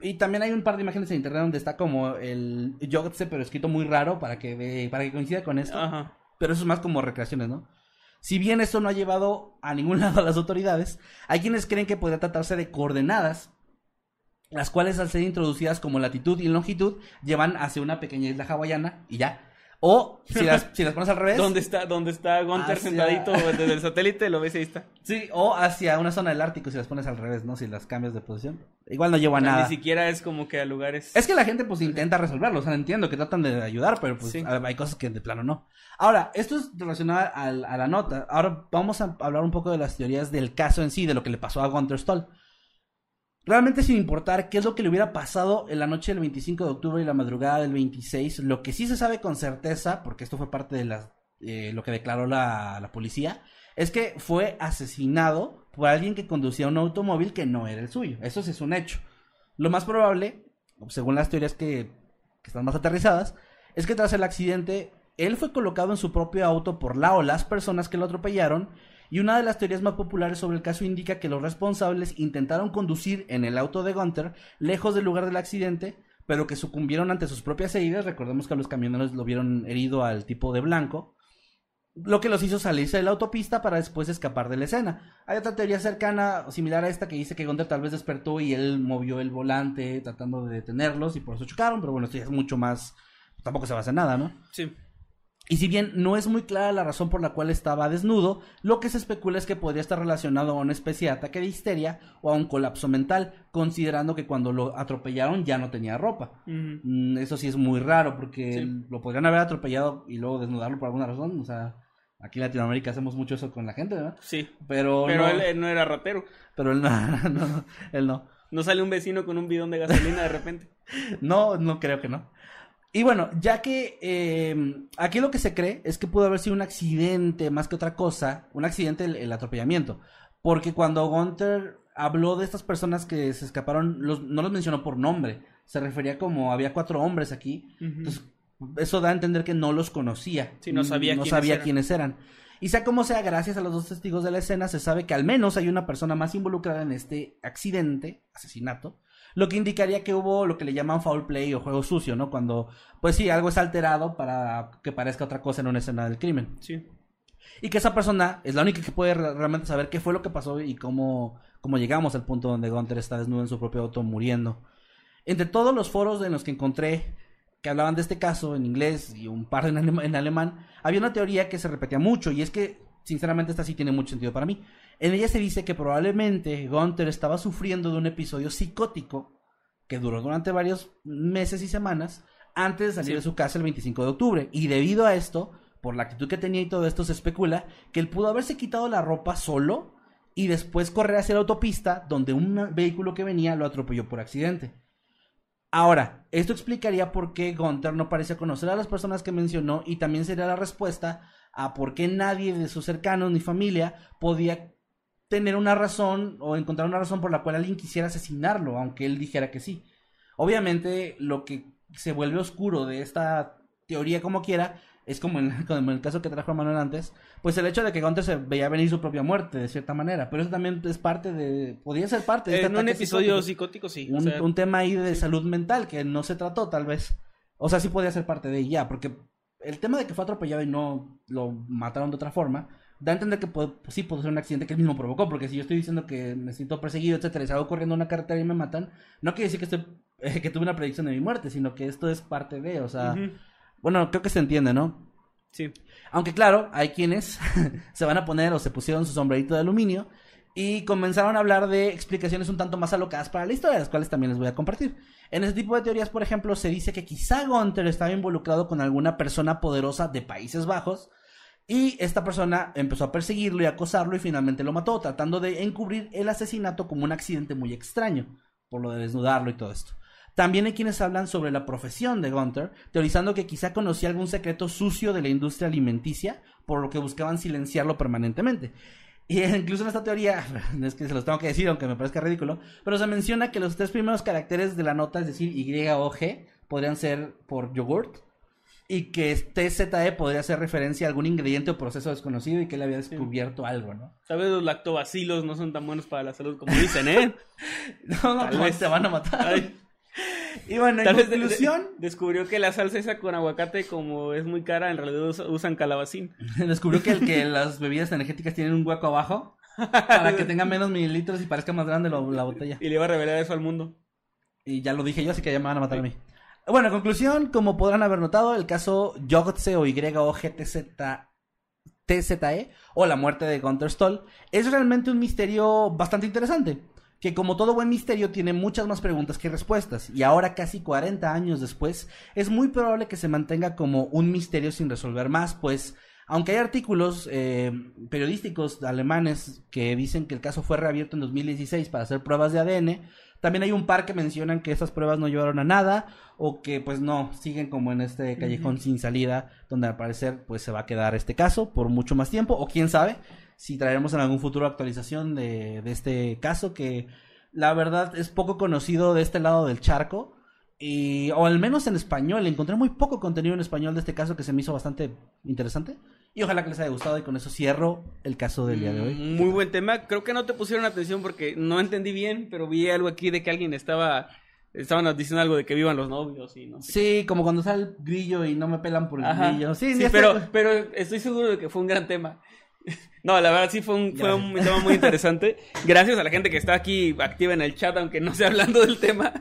Y también hay un par de imágenes en internet donde está como el Yogtse, pero escrito muy raro para que, para que coincida con esto. Ajá. Pero eso es más como recreaciones, ¿no? Si bien esto no ha llevado a ningún [LAUGHS] lado a las autoridades, hay quienes creen que podría tratarse de coordenadas, las cuales al ser introducidas como latitud y longitud llevan hacia una pequeña isla hawaiana y ya. O si las, si las pones al revés. ¿Dónde está, dónde está Gunter Hacia- sentadito desde el satélite? Lo ves y ahí está. Sí, o hacia una zona del Ártico si las pones al revés, ¿no? Si las cambias de posición. Igual no lleva a O sea, nada. Ni siquiera es como que a lugares... Es que la gente pues intenta resolverlo, o sea, entiendo que tratan de ayudar, pero pues Sí. hay cosas que de plano no. Ahora, esto es relacionado al- a, la nota. Ahora vamos a hablar un poco de las teorías del caso en sí, de lo que le pasó a Gunter Stoll. Realmente sin importar qué es lo que le hubiera pasado en la noche del 25 de octubre y la madrugada del 26, lo que sí se sabe con certeza, porque esto fue parte de las, eh, lo que declaró la, la policía, es que fue asesinado por alguien que conducía un automóvil que no era el suyo. Eso sí es un hecho. Lo más probable, según las teorías que, que están más aterrizadas, es que tras el accidente, él fue colocado en su propio auto por la o las personas que lo atropellaron. Y una de las teorías más populares sobre el caso indica que los responsables intentaron conducir en el auto de Gunter lejos del lugar del accidente, pero que sucumbieron ante sus propias heridas. Recordemos que los camioneros lo vieron herido al tipo de blanco. lo que los hizo salirse de la autopista para después escapar de la escena. Hay otra teoría cercana, similar a esta, que dice que Gunter tal vez despertó y él movió el volante tratando de detenerlos y por eso chocaron, pero bueno, esto ya es mucho más, tampoco se basa en nada, ¿no? Sí. Y si bien no es muy clara la razón por la cual estaba desnudo, lo que se especula es que podría estar relacionado a una especie de ataque de histeria o a un colapso mental, considerando que cuando lo atropellaron ya no tenía ropa. Mm, Eso sí es muy raro, porque Sí. lo podrían haber atropellado y luego desnudarlo por alguna razón. O sea, aquí en Latinoamérica hacemos mucho eso con la gente, ¿verdad? Sí. Pero, Pero no, él, él no era ratero. pero él no, no, [LAUGHS] no, él no. No sale un vecino con un bidón de gasolina de repente. [LAUGHS] No, no creo que no. Y bueno, ya que eh, aquí lo que se cree es que pudo haber sido un accidente más que otra cosa, un accidente el, el atropellamiento, porque cuando Gunter habló de estas personas que se escaparon, los- no los mencionó por nombre, se refería como había cuatro hombres aquí, entonces eso da a entender que no los conocía, Sí, no sabía no quiénes sabía eran. quiénes eran. Y sea como sea, gracias a los dos testigos de la escena, se sabe que al menos hay una persona más involucrada en este accidente, asesinato, lo que indicaría que hubo lo que le llaman foul play o juego sucio, ¿no? Cuando, pues sí, algo es alterado para que parezca otra cosa en una escena del crimen. Sí. Y que esa persona es la única que puede re- realmente saber qué fue lo que pasó y cómo, cómo llegamos al punto donde Gunther está desnudo en su propio auto muriendo. Entre todos los foros en los que encontré que hablaban de este caso en inglés y un par en, en alemán, había una teoría que se repetía mucho y es que, sinceramente, esta sí tiene mucho sentido para mí. En ella se dice que probablemente Gunther estaba sufriendo de un episodio psicótico que duró durante varios meses y semanas antes de salir Sí. de su casa el 25 de octubre. Y debido a esto, por la actitud que tenía y todo esto, se especula que él pudo haberse quitado la ropa solo y después correr hacia la autopista donde un vehículo que venía lo atropelló por accidente. Ahora, esto explicaría por qué Gunther no parece conocer a las personas que mencionó y también sería la respuesta a por qué nadie de sus cercanos ni familia podía tener una razón o encontrar una razón por la cual alguien quisiera asesinarlo, aunque él dijera que sí. Obviamente, lo que se vuelve oscuro de esta teoría como quiera es como en, [LAUGHS] como en el caso que trajo Manuel antes, pues el hecho de que Gunther se veía venir su propia muerte de cierta manera, pero eso también es parte de, podría ser parte de este En un episodio psicótico psicótico, sí. o un, sea, un tema ahí de salud mental que no se trató tal vez. O sea, sí podía ser parte de ella, porque el tema de que fue atropellado y no lo mataron de otra forma, da a entender que pues sí pudo ser un accidente que él mismo provocó, porque si yo estoy diciendo que me siento perseguido, etcétera, y salgo corriendo una carretera y me matan, no quiere decir que estoy [LAUGHS] eh, que tuve una predicción de mi muerte, sino que esto es parte de, o sea, bueno, creo que se entiende, ¿no? Sí. Aunque claro, hay quienes [LAUGHS] se van a poner o se pusieron su sombrerito de aluminio y comenzaron a hablar de explicaciones un tanto más alocadas para la historia, las cuales también les voy a compartir. En ese tipo de teorías, por ejemplo, se dice que quizá Gunther estaba involucrado con alguna persona poderosa de Países Bajos y esta persona empezó a perseguirlo y acosarlo y finalmente lo mató, tratando de encubrir el asesinato como un accidente muy extraño, por lo de desnudarlo y todo esto. También hay quienes hablan sobre la profesión de Gunther, teorizando que quizá conocía algún secreto sucio de la industria alimenticia, por lo que buscaban silenciarlo permanentemente. Y [LAUGHS] incluso en esta teoría, [LAUGHS] es que se los tengo que decir, aunque me parezca ridículo, pero se menciona que los tres primeros caracteres de la nota, es decir, Y o G, podrían ser por yogurt, y que TZE podría hacer referencia a algún ingrediente o proceso desconocido y que él había descubierto algo, ¿no? Sabes, los lactobacilos no son tan buenos para la salud como dicen, ¿eh? [LAUGHS] No, no, Tal pues vez. te van a matar. Ay, Y bueno, en tal vez de- descubrió que la salsa esa con aguacate, como es muy cara, en realidad usa- usan calabacín. [LAUGHS] descubrió que, el, que las bebidas energéticas tienen un hueco abajo [LAUGHS] para que tengan menos mililitros y parezca más grande lo- la botella. Y le iba a revelar eso al mundo. Y ya lo dije yo, así que ya me van a matar a mí. Bueno, en conclusión, como podrán haber notado, el caso Yogtse o YOGTZ TZE o la muerte de Gunther Stoll es realmente un misterio bastante interesante. Que como todo buen misterio tiene muchas más preguntas que respuestas. Y ahora, casi 40 años después, es muy probable que se mantenga como un misterio sin resolver más, pues aunque hay artículos eh, periodísticos alemanes que dicen que el caso fue reabierto en 2016 para hacer pruebas de ADN, también hay un par que mencionan que esas pruebas no llevaron a nada o que pues no, siguen como en este callejón sin salida donde al parecer pues se va a quedar este caso por mucho más tiempo o quién sabe si traeremos en algún futuro actualización de, de este caso que la verdad es poco conocido de este lado del charco y o al menos en español encontré muy poco contenido en español de este caso que se me hizo bastante interesante y ojalá que les haya gustado y con eso cierro el caso del día de hoy. Mm, Muy buen tema. Creo que no te pusieron atención porque no entendí bien, pero vi algo aquí de que alguien estaba Estaban diciendo algo de que vivan los novios y no sé. Sí, como cuando sale el grillo y no me pelan por el Ajá. grillo. Sí, Sí, pero, está. pero estoy seguro de que fue un gran tema. [LAUGHS] No, la verdad sí fue un, fue un tema muy interesante. Gracias a la gente que está aquí activa en el chat, aunque no esté hablando del tema.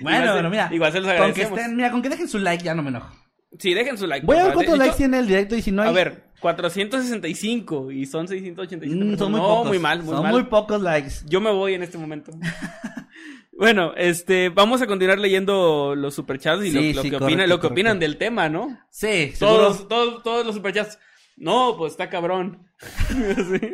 Bueno, Igual se- pero mira, igual se los con que agradecemos. estén, mira, con que dejen su like ya no me enojo. Sí, dejen su like. Voy a ver cuántos likes tiene el directo y si no hay... A ver, 465 y son 687 Mm, son muy no, pocos. muy mal, muy Son mal. muy pocos likes. Yo me voy en este momento. [LAUGHS] bueno, este, vamos a continuar leyendo los superchats y lo- Sí, lo, sí, que correcto, opinan, lo que correcto. opinan del tema, ¿no? Sí, seguro. Todos, todos, todos los superchats. No, pues está cabrón. [LAUGHS] Sí.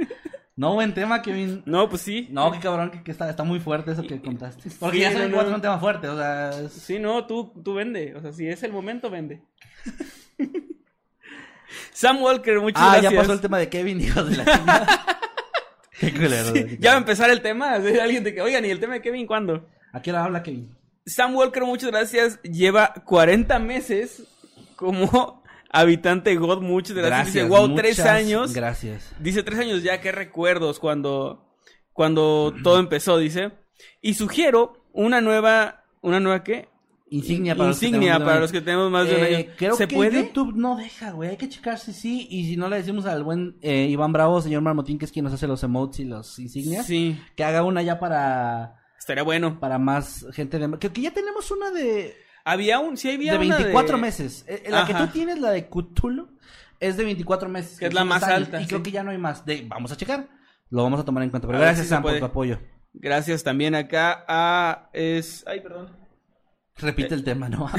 No, buen tema, Kevin. No, pues sí. No, qué cabrón, que, que está, está muy fuerte eso que contaste. Porque Sí, ya saben no, un tema fuerte, o sea... es- Sí, no, tú, tú vende. O sea, si es el momento, vende. [LAUGHS] Sam Walker, muchas Ah, gracias. ya pasó el tema de Kevin, [LAUGHS] hijo de la chingada. [LAUGHS] qué culero. Ya va a empezar el tema. Alguien de que, oigan, ¿y el tema de Kevin cuándo? ¿A qué hora habla Kevin? Sam Walker, muchas gracias. Lleva 40 meses como habitante God. Muchas gracias. Dice, wow, tres años. Gracias. Dice, tres años ya, qué recuerdos cuando, cuando todo empezó, dice. Y sugiero una nueva, ¿una nueva qué? Insignia para Insignia los que para de los que tenemos más de un Eh. Creo ¿Se que puede? YouTube no deja, güey. Hay que checar si sí. Y si no le decimos al buen eh, Iván Bravo, señor Marmotín, que es quien nos hace los emotes y los insignias, Sí, que haga una ya para, estaría bueno. para más gente de... Que, que ya tenemos una de, Había un, sí había de una 24 meses. Eh, la que tú tienes, la de Cthulhu, es de 24 meses. Que es la más alta, Y creo que ya no hay más. De, vamos a checar. Lo vamos a tomar en cuenta. Pero A ver gracias, si Sam, por tu apoyo. Gracias también acá a... Es... Ay, perdón. Repite el tema, ¿no?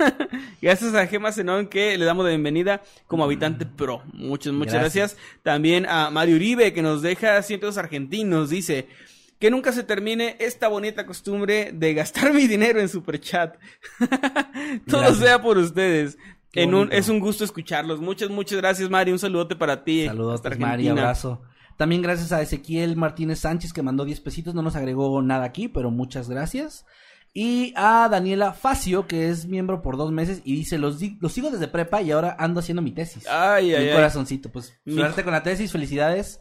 [LAUGHS] Gracias a Gema Zenón que le damos la bienvenida como habitante pro. Muchas, muchas Gracias. gracias. También a Mario Uribe que nos deja 100 pesos argentinos. Dice que nunca se termine esta bonita costumbre de gastar [LAUGHS] mi dinero en superchat. [LAUGHS] Todo Gracias. sea por ustedes. En un, es un gusto escucharlos. Muchas, muchas gracias, Mario. Un saludote para ti. Saludos, Mari, abrazo. También gracias a Ezequiel Martínez Sánchez que mandó 10 pesitos, no nos agregó nada aquí, pero muchas gracias. Y a Daniela Facio, que es miembro por dos meses y dice, los, los sigo desde prepa y ahora ando haciendo mi tesis. Ay, ay, Mi ay. corazoncito, pues suerte con la tesis, felicidades.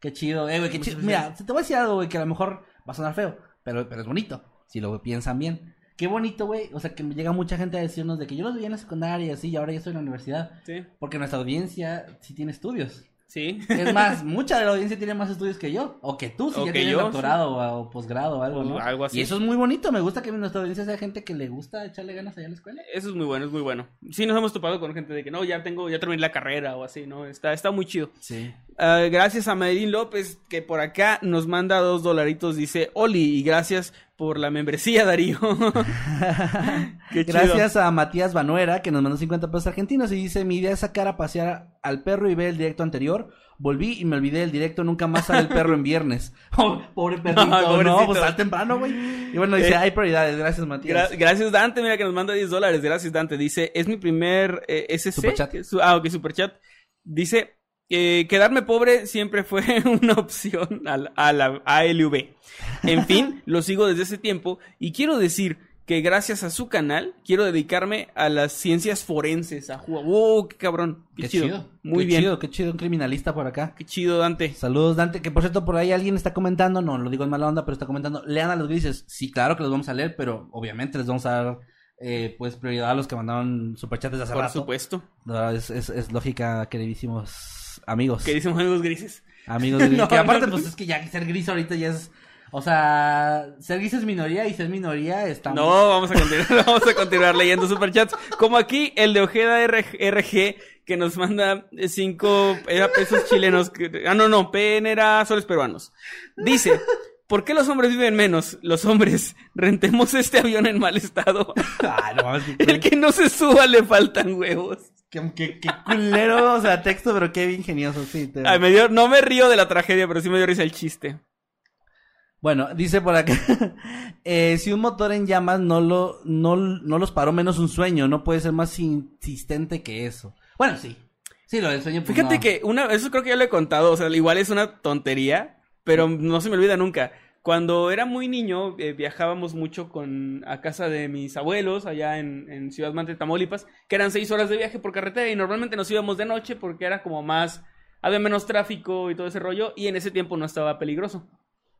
Qué chido, eh, güey, qué chido. Mira, te voy a decir algo, güey, que a lo mejor va a sonar feo, pero, pero es bonito, si lo piensan bien. Qué bonito, güey, o sea, que llega mucha gente a decirnos de que yo los veía en la secundaria y así, y ahora ya estoy en la universidad. Sí. Porque nuestra audiencia sí tiene estudios. Sí. Es más, [LAUGHS] mucha de la audiencia tiene más estudios que yo. O que tú, si O ya que tienes yo, doctorado o, o posgrado o algo, ¿no? algo así. Y eso es muy bonito. Me gusta que nuestra audiencia sea gente que le gusta echarle ganas allá en la escuela. Eso es muy bueno, es muy bueno. Sí, nos hemos topado con gente de que no, ya tengo, ya terminé la carrera o así, ¿no? Está, está muy chido. Sí. Ah, gracias a Madeline López, que por acá nos manda dos dolaritos, dice Oli, y gracias por la membresía, Darío. [LAUGHS] Qué chido. Gracias a Matías Banuera, que nos mandó 50 pesos argentinos y dice, mi idea es sacar a pasear al perro y ver el directo anterior. Volví y me olvidé del directo, nunca más sale el perro en viernes. [LAUGHS] Oh, pobre perrito, no, pobrecito. pues sal temprano, güey. Y bueno, dice, Eh, hay prioridades, gracias Matías. Gra- gracias Dante, mira que nos manda 10 dólares. Gracias Dante. Dice, es mi primer eh, SC. Superchat. ah, ok, superchat. Dice, eh, quedarme pobre siempre fue [LAUGHS] una opción a la, a la ALV. En fin, [LAUGHS] lo sigo desde ese tiempo y quiero decir que gracias a su canal quiero dedicarme a las ciencias forenses. A jugar. ¡Wow! ¡Qué cabrón! ¡Qué, chido! Muy qué bien. chido, qué chido, un criminalista por acá. ¡Qué chido, Dante! Saludos, Dante. Que por cierto, por ahí alguien está comentando, no lo digo en mala onda, pero está comentando, lean a los grises. Sí, claro que los vamos a leer, pero obviamente les vamos a dar eh, pues prioridad a los que mandaron superchats desde hace Por rato. supuesto. No, es, es, es lógica, queridísimos amigos. Que dicen amigos grises. Amigos [LAUGHS] grises. No, que aparte, no. pues es que ya ser gris ahorita ya es. O sea, ser gris es minoría y ser minoría está. No, vamos a continuar, [LAUGHS] vamos a continuar leyendo superchats. Como aquí, el de Ojeda RG, que nos manda 5 pesos chilenos. ah, no, no, PN era soles peruanos. Dice, ¿por qué los hombres viven menos? Los hombres, rentemos este avión en mal estado. [LAUGHS] Ah, no El que no se suba le faltan huevos. Qué- qué- qué culero, [LAUGHS] o sea, texto, pero qué ingenioso, sí. te- Ay, me dio, no me río de la tragedia, pero sí me dio risa el chiste. Bueno, dice por acá, [LAUGHS] eh, si un motor en llamas no lo, no, no los paró menos un sueño, no puede ser más insistente que eso. Bueno, sí. Sí, lo del sueño. pues, Fíjate no. que una, eso creo que ya lo he contado, o sea, igual es una tontería, pero no se me olvida nunca. Cuando era muy niño, eh, viajábamos mucho con a casa de mis abuelos allá en, Ciudad Mante, Tamaulipas, que eran seis horas de viaje por carretera y normalmente nos íbamos de noche porque era como más, había menos tráfico y todo ese rollo y en ese tiempo no estaba peligroso.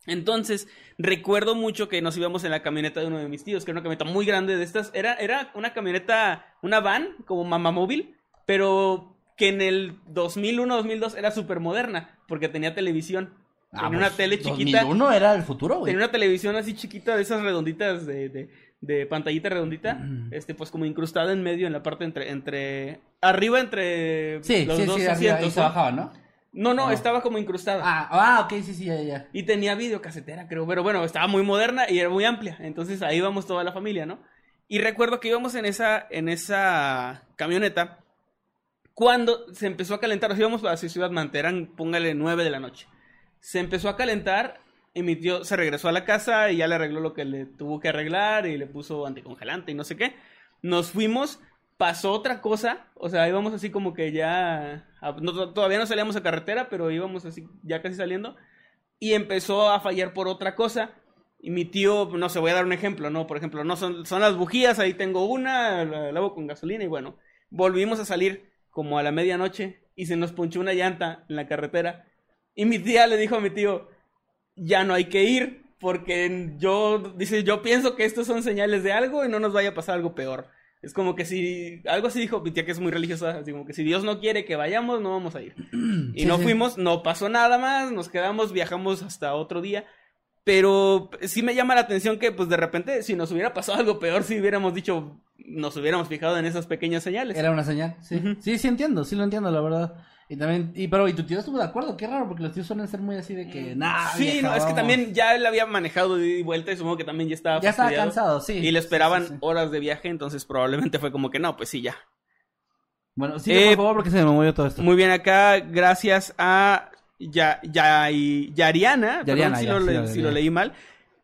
Entonces, recuerdo mucho que nos íbamos en la camioneta de uno de mis tíos, que era una camioneta muy grande de estas. Era, era una camioneta, una van, como mamamóvil, pero que en el 2001, 2002 era súper moderna, porque tenía televisión. Ah, tenía una pues, tele chiquita. 2001 era el futuro, güey. Tenía una televisión así chiquita, de esas redonditas de, de, de pantallita redondita, este, pues como incrustada en medio, en la parte entre, entre, arriba entre Sí, los sí, dos sí, arriba, asientos. bajaba, ¿no? No, no, No. estaba como incrustada. Ah, ah, ok, sí, sí, ya, ya. Y tenía videocasetera, creo. Pero bueno, estaba muy moderna y era muy amplia. Entonces ahí íbamos toda la familia, ¿no? Y recuerdo que íbamos en esa, en esa camioneta cuando se empezó a calentar. Nos íbamos hacia Ciudad Mante, eran, póngale, 9 de la noche. Se empezó a calentar y mi tío se regresó a la casa y ya le arregló lo que le tuvo que arreglar y le puso anticongelante y no sé qué. Nos fuimos, pasó otra cosa, o sea, íbamos así como que ya, todavía no salíamos a carretera, pero íbamos así ya casi saliendo y empezó a fallar por otra cosa. Y mi tío, no sé, voy a dar un ejemplo, ¿no? Por ejemplo, no son, son las bujías, ahí tengo una, la lavo con gasolina y bueno, volvimos a salir como a la medianoche y se nos ponchó una llanta en la carretera. Y mi tía le dijo a mi tío, ya no hay que ir porque yo, dice, yo pienso que estos son señales de algo y no nos vaya a pasar algo peor. Es como que si, algo así dijo mi tía que es muy religiosa, así como que si Dios no quiere que vayamos, no vamos a ir. [CLEARS THROAT] Y Sí, no sí. fuimos, no pasó nada más, nos quedamos, viajamos hasta otro día. Pero sí me llama la atención que, pues de repente, si nos hubiera pasado algo peor, si hubiéramos dicho, nos hubiéramos fijado en esas pequeñas señales. Era una señal, sí. Ujú. Sí, sí entiendo, sí lo entiendo, la verdad. Y también, y pero, y tu tío estuvo de acuerdo, qué raro, porque los tíos suelen ser muy así de que, nah, sí, vieja, no, es que vamos". también ya él había manejado de ida y vuelta y supongo que también ya estaba Ya estaba cansado, sí. Y le esperaban Sí, sí, sí. horas de viaje, entonces probablemente fue como que no, pues sí, ya. Bueno, sí, Eh, por favor, porque se me movió todo esto. Muy bien, acá, gracias a ya, ya, y- Yariana, perdón si, lo, sí, le- lo si leí. lo leí mal,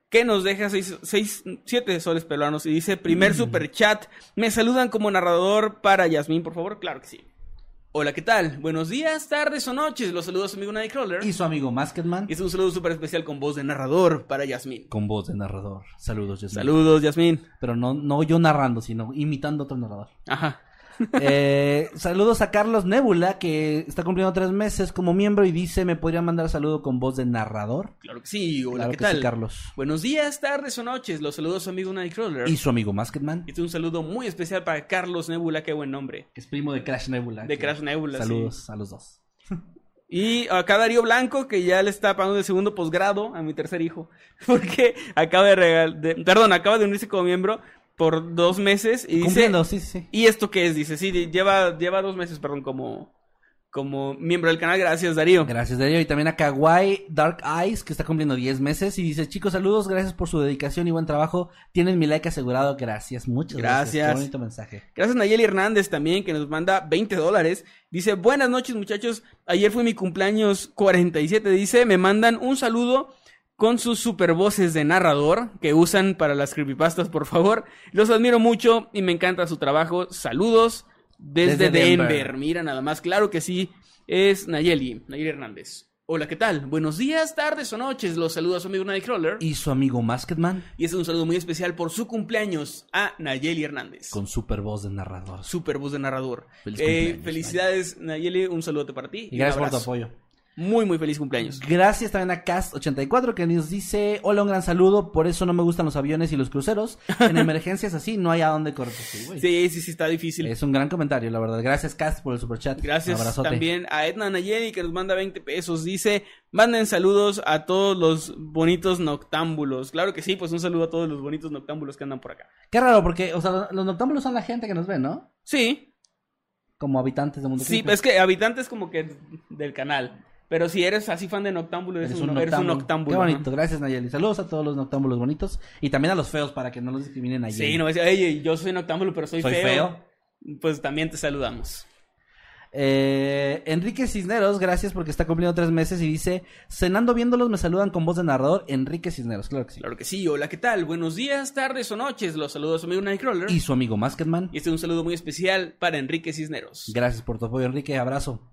que nos deja 6, 7 soles peruanos y dice, Mm. primer super chat, me saludan como narrador para Yasmín, por favor, claro que sí. Hola, ¿qué tal? Buenos días, tardes o noches, los saludos a su amigo Nightcrawler. Y su amigo Masketman, Y es un saludo súper especial con voz de narrador para Yasmín. con voz de narrador. Saludos, Yasmin. Saludos, Yasmín. Pero no, no yo narrando, sino imitando a otro narrador. Ajá. Eh, saludos a Carlos Nebula, que está cumpliendo tres meses como miembro y dice, ¿me podría mandar saludo con voz de narrador? Claro que sí, hola, Claro ¿qué que tal? sí, Carlos. Buenos días, tardes o noches, los saludos a su amigo Nightcrawler. Y su amigo Masketman, es un saludo muy especial para Carlos Nebula, qué buen nombre. que es primo de Crash Nebula. De Crash Nebula, sí. Saludos a los dos. [LAUGHS] Y acá Darío Blanco, que ya le está pagando el segundo posgrado a mi tercer hijo. [LAUGHS] Porque acaba de regalar, perdón, acaba de unirse como miembro por dos meses y dice... Cumpliendo, sí, sí, sí. ¿Y esto qué es? Dice, sí, lleva, lleva dos meses, perdón, como, como miembro del canal. Gracias, Darío. Gracias, Darío. Y también a Kawaii Dark Eyes, que está cumpliendo 10 meses. Y dice, chicos, saludos, gracias por su dedicación y buen trabajo. Tienen mi like asegurado. Gracias, muchas gracias. Gracias. Qué bonito mensaje. Gracias Nayeli Hernández también, que nos manda 20 dólares. Dice, buenas noches muchachos, ayer fue mi cumpleaños 47. Dice, me mandan un saludo con sus super voces de narrador que usan para las creepypastas, por favor. Los admiro mucho y me encanta su trabajo. Saludos desde, Desde Denver. Denver. Mira, nada más, claro que sí, es Nayeli, Nayeli Hernández. Hola, ¿qué tal? Buenos días, tardes o noches. Los saluda su amigo Nightcrawler. Y, Y su amigo Masketman, y este es un saludo muy especial por su cumpleaños a Nayeli Hernández. con super voz de narrador. Super voz de narrador. Feliz Eh, felicidades, Nayeli. Un saludo para ti. Y gracias por tu apoyo. Muy, muy feliz cumpleaños. Gracias también a Cast84 que nos dice, hola, un gran saludo, por eso no me gustan los aviones y los cruceros. En [LAUGHS] emergencias así no hay a dónde correr. Sí, güey. Sí, sí, sí, está difícil. Es un gran comentario, la verdad. Gracias, Cast, por el super chat. Gracias Un abrazote. también a Edna Nayeli que nos manda 20 pesos. Dice, manden saludos a todos los bonitos noctámbulos. Claro que sí, pues un saludo a todos los bonitos noctámbulos que andan por acá. Qué raro, porque, o sea, los noctámbulos son la gente que nos ve, ¿no? Sí, Como habitantes de Mundo sí, Creepy. es que habitantes como que del canal. Pero si eres así fan de noctámbulo, eres, un, eres un noctámbulo. Qué bonito, gracias Nayeli. Saludos a todos los noctámbulos bonitos y también a los feos para que no los discriminen allí. Sí, no es, oye, yo soy noctámbulo, pero soy, Soy feo. feo. Pues también te saludamos. Eh, Enrique Cisneros, gracias porque está cumpliendo tres meses y dice, cenando viéndolos me saludan con voz de narrador, Enrique Cisneros, claro que sí. Claro que sí, hola, ¿qué tal? Buenos días, tardes o noches. Los saludos a su amigo Nightcrawler. Y su amigo Masketman, Y este es un saludo muy especial para Enrique Cisneros. gracias por tu apoyo Enrique, abrazo.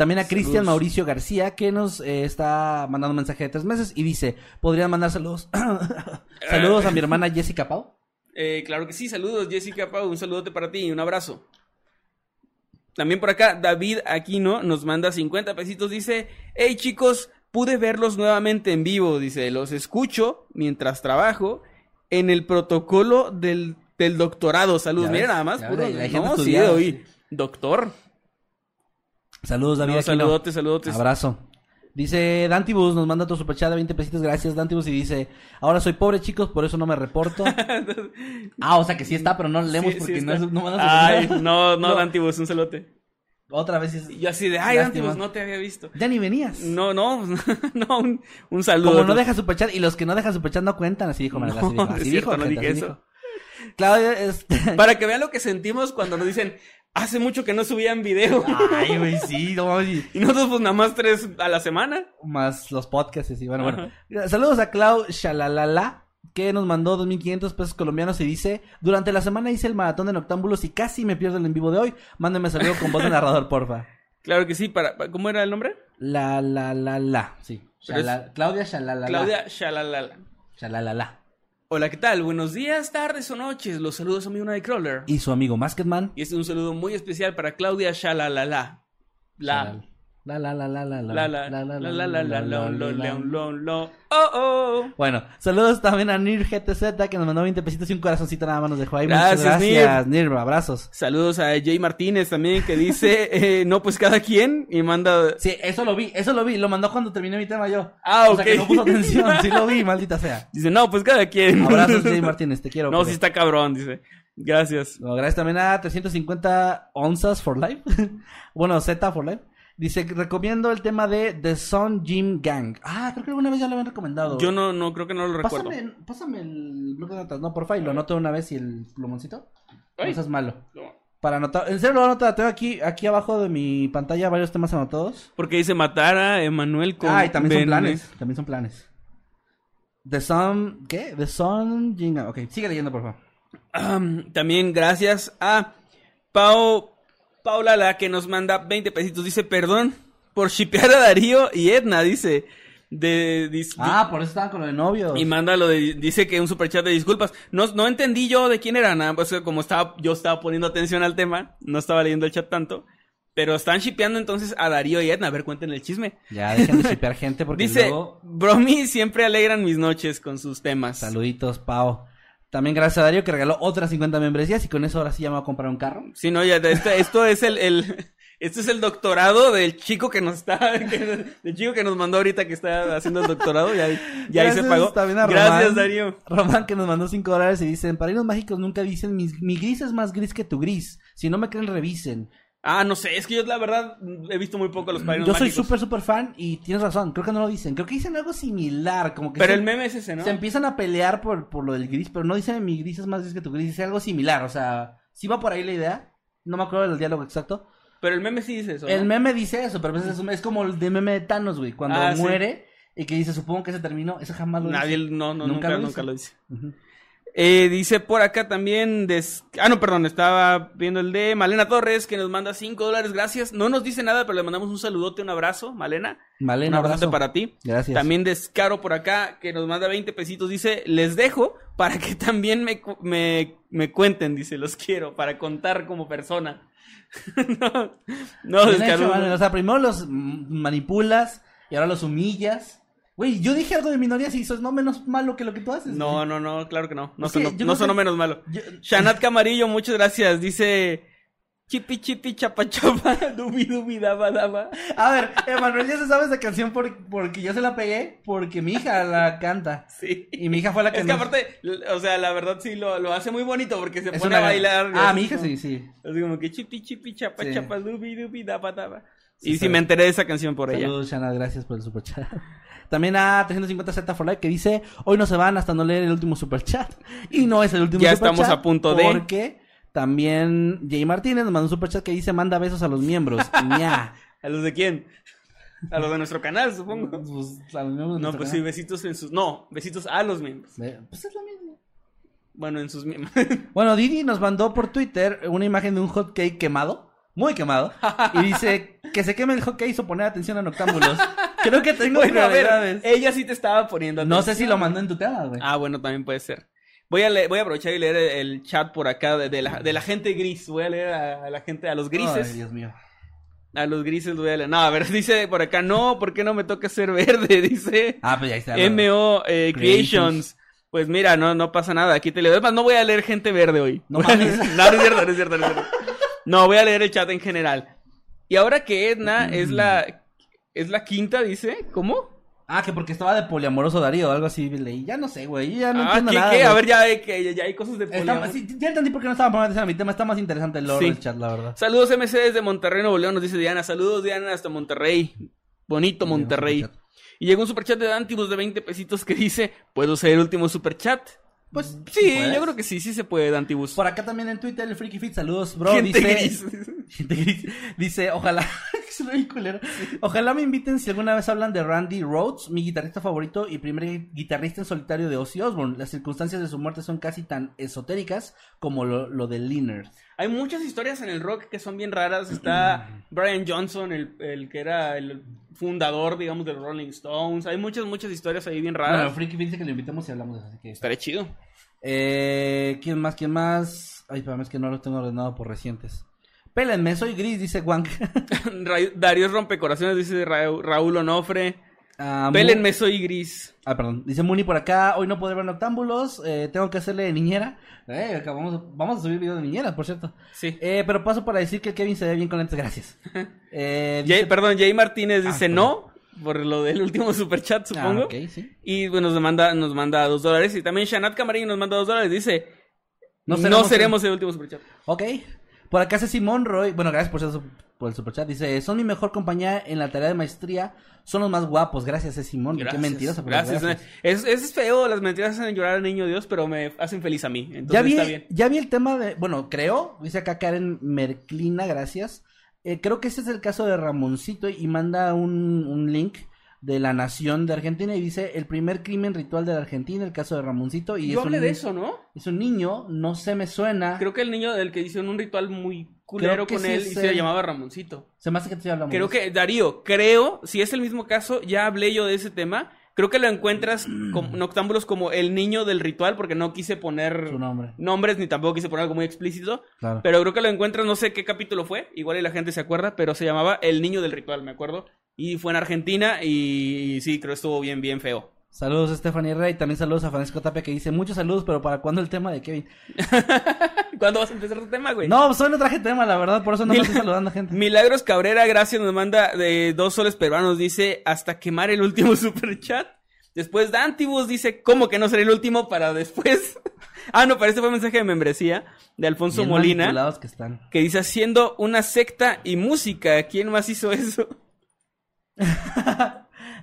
También a. Cristian Mauricio García que nos eh, está mandando un mensaje de tres meses y dice, ¿podrían mandar saludos? [COUGHS] saludos a mi hermana Jessica Pau. Eh, claro que sí, saludos Jessica Pau, un saludote para ti y un abrazo. También por acá, David Aquino nos manda 50 pesitos. Dice: Hey chicos, pude verlos nuevamente en vivo, dice, los escucho mientras trabajo en el protocolo del, del doctorado. Saludos, mira nada más, puro, no, sí, sí. doctor. Saludos, David. No, saludotes, saludotes. Abrazo. Dice Dantibus, nos manda otro superchat de 20 pesitos, gracias Dantibus, y dice, ahora soy pobre chicos, por eso no me reporto. [LAUGHS] ah, o sea que sí está, pero no leemos Sí, porque sí no, es, no mandas Ay, no, no, No. Dantibus, un saludote. Otra vez es... Y yo así de, ay. Dantibus, no te había visto. Ya ni venías. No, no, [LAUGHS] no, un, un saludo. Como no deja superchat, y los que no dejan superchat no cuentan, así dijo Manuel, así dijo, así no gente, [LAUGHS] dije así eso. dijo. Claudia, este... Para que vean lo que sentimos cuando nos dicen, hace mucho que no subían video. Ay, güey, sí, no y- [LAUGHS] Y nosotros pues nada más tres a la semana. más los podcasts y bueno, bueno. Saludos a Clau Shalalala, que nos mandó 2.500 pesos colombianos y dice, durante la semana hice el maratón de Noctámbulos y casi me pierdo el en vivo de hoy. Mándame saludo con voz de narrador, porfa. [LAUGHS] Claro que sí, para, ¿cómo era el nombre? La, la, la, la, sí. Es- Claudia Shalalala. Claudia Shalalala. Shalalala. Hola, ¿qué tal? Buenos días, tardes o noches. Los saludos a mi Nightcrawler. Y su amigo Masketman. Y este es un saludo muy especial para Claudia Shalalala. La. La, la, la, la, la, La, la, la, la, la, la, la. Oh, oh. Bueno, saludos también a Nir GTZ que nos mandó 20 pesitos y un corazoncito nada más nos dejó ahí. Gracias, gracias, Nir. Abrazos. Saludos a Jay Martínez también que dice, eh, no, pues cada quien. Y manda. Sí, eso lo vi, eso lo vi. Lo mandó cuando terminé mi tema yo. Ah, O sea que ok. no puso atención. Sí lo vi, maldita sea. Dice, no, pues cada quien. Abrazos, Jay Martínez, te quiero. No, sí está cabrón, dice. Gracias. Gracias también a 350 onzas for life. bueno, Z for life. Dice, recomiendo el tema de The Sun Gym Gang. Ah, creo que alguna vez ya lo habían recomendado. Yo no, no creo que no lo recuerdo. Pásame, pásame el bloque de notas, no, porfa, y lo anoto una vez y el plumoncito. No Ay. seas malo. Para anotar, en serio lo voy a anotar, tengo aquí, aquí abajo de mi pantalla varios temas anotados. Porque dice matar a Emanuel con. Ah, y también son planes, también son planes. The Sun, ¿qué? The Sun Gym Gang. Ok, sigue leyendo, por favor. Am, también gracias a Pau, Paula, la que nos manda 20 pesitos. Dice, perdón por shipear a Darío y Edna, dice. De, dis- Ah, por eso estaban con lo de novios. Y manda lo de, dice que un superchat de disculpas. No, no entendí yo de quién era, nada, pues como estaba, yo estaba poniendo atención al tema, no estaba leyendo el chat tanto. Pero están shipeando entonces a Darío y Edna. A ver, cuenten el chisme. Ya dejen de shipear gente porque [LAUGHS] Dice, luego... Bromi siempre alegran mis noches con sus temas. Saluditos, Pau. También gracias a Darío que regaló otras 50 membresías y con eso ahora sí ya me voy a comprar un carro. Sí, no, ya, esto, esto es el, el, [LAUGHS] esto es el doctorado del chico que nos está, [LAUGHS] que- del chico que nos mandó ahorita que está haciendo el doctorado, ya, ya ahí se Gracias pagó. también a Gracias, Román. Darío. Román que nos mandó 5 dólares y dicen, Padrinos Mágicos nunca dicen, mi, mi gris es más gris que tu gris. Si no me creen, revisen. Ah, no sé, es que yo la verdad he visto muy poco los padrinos Yo soy mágicos. súper, súper fan y tienes razón, creo que no lo dicen. Creo que dicen algo similar, como que Pero se, el meme es ese, ¿no? se empiezan a pelear por, por lo del gris, pero no dicen mi gris es más gris que tu gris, dice algo similar, o sea, sí va por ahí la idea. No me acuerdo del diálogo exacto. Pero el meme sí dice eso. El meme dice eso, pero a veces es, es como el de meme de Thanos, güey, cuando Ah, sí. muere y que dice, supongo que se terminó, eso jamás lo Nadie, dice. no, no, Nunca nunca, lo nunca, dice. lo dice. Ujú. Eh, dice por acá también, des... ah, no, perdón, estaba viendo el de Malena Torres que nos manda 5 dólares, gracias. No nos dice nada, pero le mandamos un saludote, un abrazo, Malena. Malena, un abrazo abrazo. para ti. Gracias. También Descaro por acá, que nos manda 20 pesitos, dice, les dejo para que también me, me, me cuenten, dice, los quiero, para contar como persona. [LAUGHS] no, no, Descaro. hecho. O sea, primero los manipulas y ahora los humillas. Güey, yo dije algo de minorías y eso es no menos malo que lo que tú haces. No, güey. no, no, claro que no. No sonó, no sonó que- menos malo. Yo- Shanat Camarillo, muchas gracias. Dice, chipi chipi chapa chapa, [LAUGHS] dubi dubi daba daba. A ver, Emanuel ya se sabe esa canción por- porque yo se la pegué porque mi hija la canta. Sí. Y mi hija fue la que Es que nos- aparte, o sea, la verdad sí lo, lo hace muy bonito porque se Es pone una- a bailar. Ah, mi hija como- sí, sí. Así como que chipi chipi chapa Sí. chapa, dubi dubi daba daba. Sí, y sí sabe. me enteré de esa canción por ella. Saludos, Shana, gracias por el superchat. También a 350Z for Life que dice, hoy no se van hasta no leer el último superchat. [LAUGHS] Y no es el último Ya superchat. estamos a punto de- Porque también Jay Martínez nos mandó un superchat que dice, manda besos a los miembros. [LAUGHS] ¿A los de quién? A los de nuestro canal, supongo. [LAUGHS] Pues, a los miembros de No, pues sí, canal. besitos en sus... No, besitos a los miembros. Pues es lo mismo. Bueno, en sus miembros. Bueno, Didi nos mandó por Twitter una imagen de un hot cake quemado. Muy quemado. Y dice que se queme el hot cake o poner atención a noctámbulos. Creo que tengo bueno, a ver, ella sí te estaba poniendo No sé si atención. lo mandó en tu tema, güey. Ah, bueno, también puede ser. Voy a, voy a aprovechar y leer el, el chat por acá de, de la, de la gente gris. Voy a leer a, a la gente, a los grises. Ay, Dios mío. A los grises voy a leer. No, a ver, [LAUGHS] dice por acá, no, ¿por qué no me toca ser verde? [LAUGHS] Dice Ah, pues ya está. MO eh, Creations. Pues mira, no, no pasa nada. Aquí te leo. Además, no voy a leer gente verde hoy. No mames. [LAUGHS] no, no es cierto, no es cierto, no es cierto. No, voy a leer el chat en general. Y ahora que Edna es la. Es la quinta, dice. ¿Cómo? Ah, que porque estaba de poliamoroso Darío o algo así leí. Ya no sé, güey. Ya no ah, entiendo ¿qué, nada. qué? A ver, ya, eh, que, ya, ya hay cosas de Está- poliamor. sí, ya entendí por qué no estaba poniendo atención a mi tema. Está más interesante el lore Sí. del chat, la verdad. Saludos MC desde Monterrey, Nuevo León, nos dice Diana. Saludos Diana hasta Monterrey. Bonito Monterrey. Y llegó un superchat de Dantibus de 20 pesitos que dice, ¿puedo ser el último superchat? Pues sí, ¿puedes? yo creo que sí, sí se puede, Dantibus. Por acá también en Twitter, el Freaky Fit, saludos, bro. Gente dice, gris. [LAUGHS] Gente gris. Dice, ojalá. [LAUGHS] Culero. Ojalá me inviten si alguna vez hablan de Randy Rhodes, mi guitarrista favorito y primer guitarrista en solitario de Ozzy Osbourne. Las circunstancias de su muerte son casi tan esotéricas como lo, lo de Leonard. Hay muchas historias en el rock que son bien raras. Está Brian Johnson, el, el que era el fundador, digamos, de los Rolling Stones. Hay muchas, muchas historias ahí bien Bueno, raras. Freaky Fit dice que lo invitemos y hablamos de eso. Así que... Estaré chido. Eh, ¿Quién más? ¿Quién más? Ay, espérame, es que no lo tengo ordenado por recientes. Pélenme, soy gris, dice. [LAUGHS] Ra- Darío Rompecorazones dice Ra- Raúl Onofre. Ah, Mu- Pélenme, soy gris. Ah, perdón. Dice Muni por acá, hoy no podré ver Noctámbulos, eh, tengo que hacerle de niñera. Eh, acá vamos, vamos a subir video de niñera, por cierto. Sí. Eh, pero paso para decir que Kevin se ve bien con lentes, gracias. [LAUGHS] Jay- dice- perdón, Jay Martínez dice Ah, no, por lo del último [LAUGHS] superchat, Ah, supongo. ok, sí. Y bueno, nos manda, nos manda dos dólares. Y también Shanat Camarín nos manda dos dólares. Dice, No no seremos seremos, el último superchat. Ok. Por acá Ceci Monroy, bueno, gracias por, eso- por el superchat. Dice, son mi mejor compañía en la tarea de maestría, son los más guapos. Gracias, Ceci Monroy. Qué mentirosa, Gracias. gracias. Es, es feo, las mentiras hacen llorar al niño Dios, pero me hacen feliz a mí. Entonces Ya vi, está bien. ya vi el tema de, bueno, creo, dice acá Karen Merclina, gracias. Eh, creo que ese es el caso de Ramoncito y manda un, un link de la nación de Argentina y dice el primer crimen ritual de la Argentina, el caso de Ramoncito. Y Yo es hablé un, de eso, ¿no? Es un niño, no se me suena. Creo que el niño del que hicieron un ritual muy culero con sí él y se él. llamaba Ramoncito. Se me hace que te hablamos. Creo que, Darío, creo, si es el mismo caso, ya hablé yo de ese tema. Creo que lo encuentras [CLEARS THROAT] como noctámbulos como el niño del ritual, porque no quise poner nombre. nombres ni tampoco quise poner algo muy explícito. Claro. Pero creo que lo encuentras, no sé qué capítulo fue, igual y la gente se acuerda, pero se llamaba El niño del ritual, me acuerdo. Y fue en Argentina y, y sí, creo que estuvo bien, bien feo. Saludos a Stephanie Rey, también saludos a Francisco Tapia que dice muchos saludos, pero ¿para cuándo el tema de Kevin? [LAUGHS] ¿Cuándo vas a empezar tu tema, güey? No, solo no traje tema, la verdad, por eso no me Mil- estoy saludando gente. Milagros Cabrera, gracias, nos manda de dos soles peruanos, dice, hasta quemar el último [LAUGHS] superchat. Después Dantibus dice, ¿cómo que no será el último para después? [LAUGHS] ah, no, pero este fue mensaje de membresía de Alfonso Bien Molina, que están. que dice, haciendo una secta y música. ¿Quién más hizo eso?